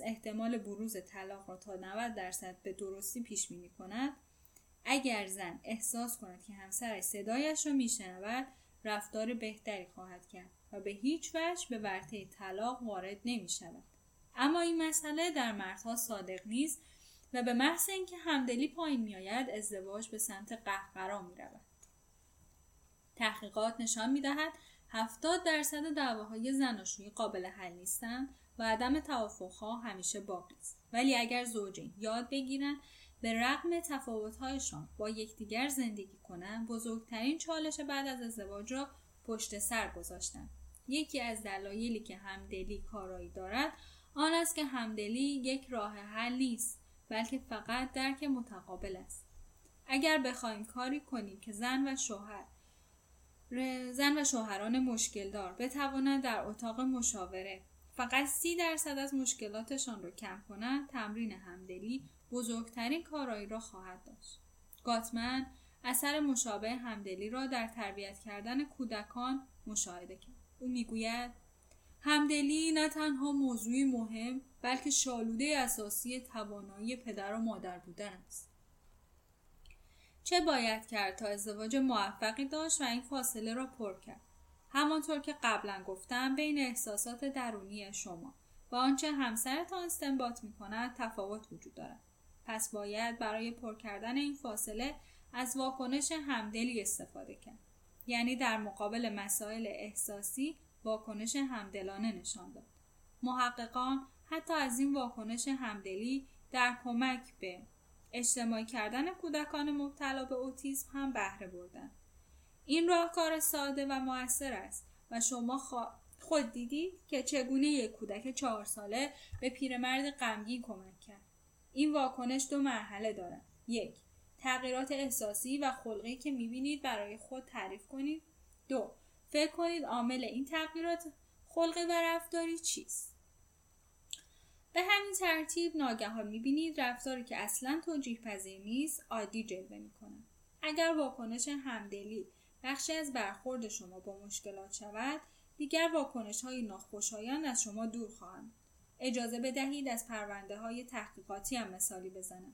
احتمال بروز طلاق را تا 90 درصد به درستی پیش بینی کند اگر زن احساس کند که همسرش صدایش را میشنود رفتار بهتری خواهد کرد و به هیچ وجه به ورطه طلاق وارد نمی شود. اما این مسئله در مردها صادق نیست و به محض اینکه همدلی پایین میآید ازدواج به سمت قهقرا می رود. تحقیقات نشان می دهد 70 درصد دعواهای زناشویی قابل حل نیستند و عدم توافقها همیشه باقی است ولی اگر زوجین یاد بگیرند به رغم تفاوتهایشان با یکدیگر زندگی کنند بزرگترین چالش بعد از ازدواج را پشت سر گذاشتند. یکی از دلایلی که همدلی کارایی دارد آن است که همدلی یک راه حل نیست بلکه فقط درک متقابل است. اگر بخواهیم کاری کنیم که زن و شوهر زن و شوهران مشکل دار بتوانند در اتاق مشاوره فقط سی درصد از مشکلاتشان را کم کنند تمرین همدلی بزرگترین کارایی را خواهد داشت. گاتمن اثر مشابه همدلی را در تربیت کردن کودکان مشاهده کرد. او می‌گوید همدلی نه تنها موضوعی مهم بلکه شالوده اساسی توانایی پدر و مادر بودن است. چه باید کرد تا ازدواج موفقی داشت و این فاصله را پر کرد؟ همانطور که قبلا گفتم بین احساسات درونی شما. و آنچه همسرتان استنباط می کند تفاوت وجود دارد. پس باید برای پر کردن این فاصله از واکنش همدلی استفاده کرد. یعنی در مقابل مسائل احساسی واکنش همدلانه نشان داد. محققان حتی از این واکنش همدلی در کمک به اجتماعی کردن کودکان مبتلا به اوتیسم هم بهره بردن این راهکار ساده و موثر است و شما خود دیدید که چگونه یک کودک چهار ساله به پیرمرد غمگین کمک کرد. این واکنش دو مرحله دارد. یک تغییرات احساسی و خلقی که می‌بینید برای خود تعریف کنید. دو فکر کنید عامل این تغییرات خلقی و رفتاری چیست. به همین ترتیب ناگهان می‌بینید رفتاری که اصلا توجیه پذیر نیست عادی جلوه می‌کنه اگر واکنش همدلی بخشی از برخورد شما با مشکلات شود دیگر واکنش های ناخوشایند از شما دور خواهند. اجازه بدهید از پرونده های تحقیقاتی هم مثالی بزنم.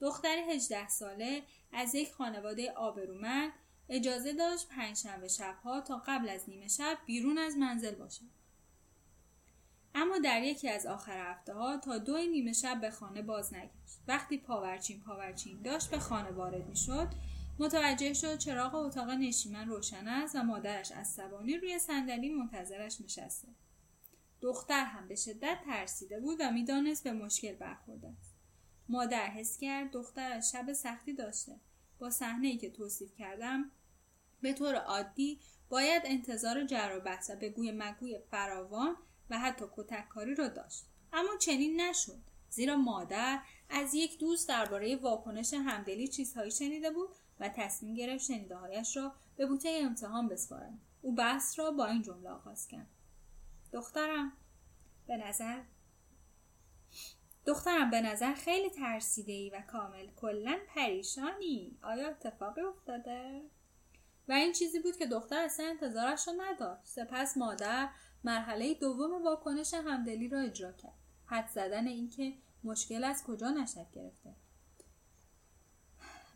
دختر 18 ساله از یک خانواده آبرومند اجازه داشت پنجشنبه شبها تا قبل از نیمه شب بیرون از منزل باشد. اما در یکی از آخر هفته ها تا دو نیمه شب به خانه باز نگشت. وقتی پاورچین پاورچین داشت به خانه وارد می شد متوجه شد چراغ اتاق نشیمن روشن است و مادرش از سبانی روی صندلی منتظرش نشسته. دختر هم به شدت ترسیده بود و می‌دانست به مشکل برخورده است. مادر حس کرد دخترش شب سختی داشته. با صحنه که توصیف کردم به طور عادی باید انتظار جر و به گوی مگوی فراوان و حتی کتککاری را داشت. اما چنین نشد. زیرا مادر از یک دوست درباره واکنش همدلی چیزهایی شنیده بود و تصمیم گرفت شنیدههایش را به بوته امتحان بسپارد او بحث را با این جمله آغاز کرد. دخترم به نظر دخترم به نظر خیلی ترسیده ای و کامل. کلا پریشانی. آیا اتفاقی افتاده؟ و این چیزی بود که دختر اصلا انتظارش را نداشت. سپس مادر مرحله دوم واکنش همدلی را اجرا کرد. حد زدن اینکه مشکل از کجا نشد گرفته.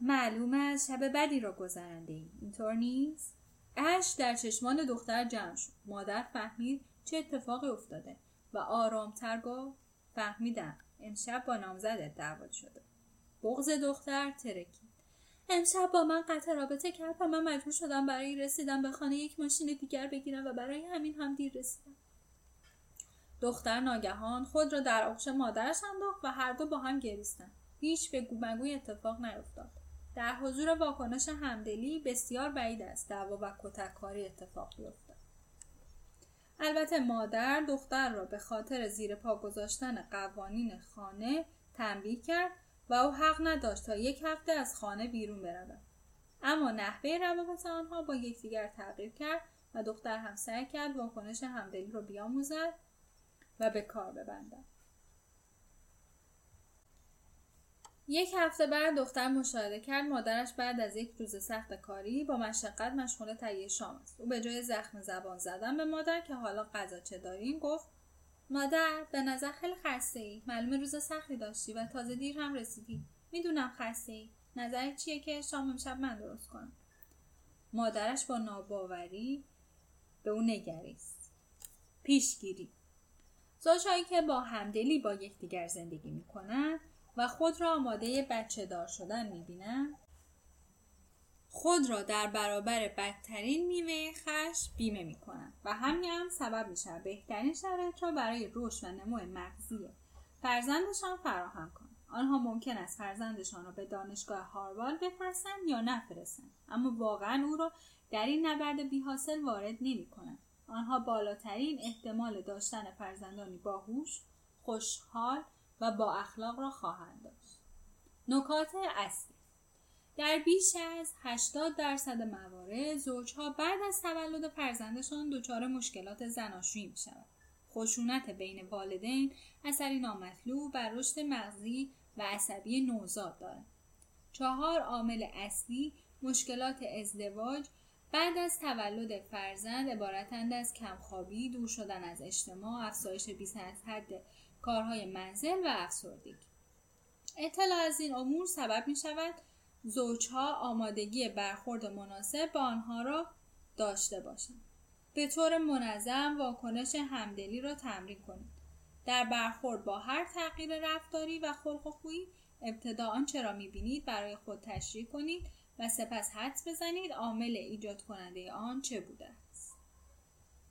معلوم است شب بدی را گذرنده ای اینطور نیست؟ اش در چشمان دختر جمع شد. مادر فهمید چه اتفاقی افتاده و آرامتر گفت فهمیدم. امشب با نامزدت دعوت شده. بغز دختر ترکید. امشب با من قطع رابطه کرد و من مجبور شدم برای رسیدن به خانه یک ماشین دیگر بگیرم و برای همین هم دیر رسیدم. دختر ناگهان خود را در آغوش مادرش انداخت و هر دو با هم گریستند. هیچ به گومگوی اتفاق نیفتاد. در حضور واکنش همدلی بسیار بعید است دعوا و کتککاری اتفاق بیفتد. البته مادر دختر را به خاطر زیر پا گذاشتن قوانین خانه تنبیه کرد و او حق نداشت تا یک هفته از خانه بیرون برود. اما نحوه روابط آنها با یکدیگر تغییر کرد و دختر هم سعی کرد واکنش همدلی رو بیاموزد و به کار ببندد. یک هفته بعد دختر مشاهده کرد مادرش بعد از یک روز سخت کاری با مشقت مشغول تهیه شام است. او به جای زخم زبان زدن به مادر که حالا غذا چه داریم گفت مادر به نظر خیلی خسته ای معلومه روز سختی داشتی و تازه دیر هم رسیدی. می‌دونم خسته ای نظرت چیه که شام امشب من درست کنم؟ مادرش با ناباوری به او نگریست. پیشگیری. زوجهایی که با همدلی با یکدیگر زندگی می‌کنند و خود را آماده بچه دار شدن می‌بینند خود را در برابر بدترین میوه خش بیمه می‌کنند و همین هم سبب میشه بهترین شرایط را برای رشد و نمو مغزی فرزندشان فراهم کنند آنها ممکن است فرزندشان را به دانشگاه هاروارد بفرستند یا نفرستند اما واقعا او را در این نبرد بیحاصل وارد نمی کنند. آنها بالاترین احتمال داشتن فرزندانی باهوش، خوشحال و با اخلاق را خواهند داشت. نکات اصلی در بیش از 80 درصد موارد زوجها بعد از تولد فرزندشان دچار مشکلات زناشویی می شود. خشونت بین والدین اثری نامطلوب بر رشد مغزی و عصبی نوزاد دارد. چهار عامل اصلی مشکلات ازدواج بعد از تولد فرزند عبارتند از کمخوابی، دور شدن از اجتماع، افزایش بیش از حد کارهای منزل و افسردگی. اطلاع از این امور سبب می شود زوجها آمادگی برخورد مناسب با آنها را داشته باشند. به طور منظم واکنش همدلی را تمرین کنید. در برخورد با هر تغییر رفتاری و خلق و خویی ابتدا آنچه را می‌بینید برای خود تشریح کنید و سپس حدس بزنید عامل ایجاد کننده آن چه بوده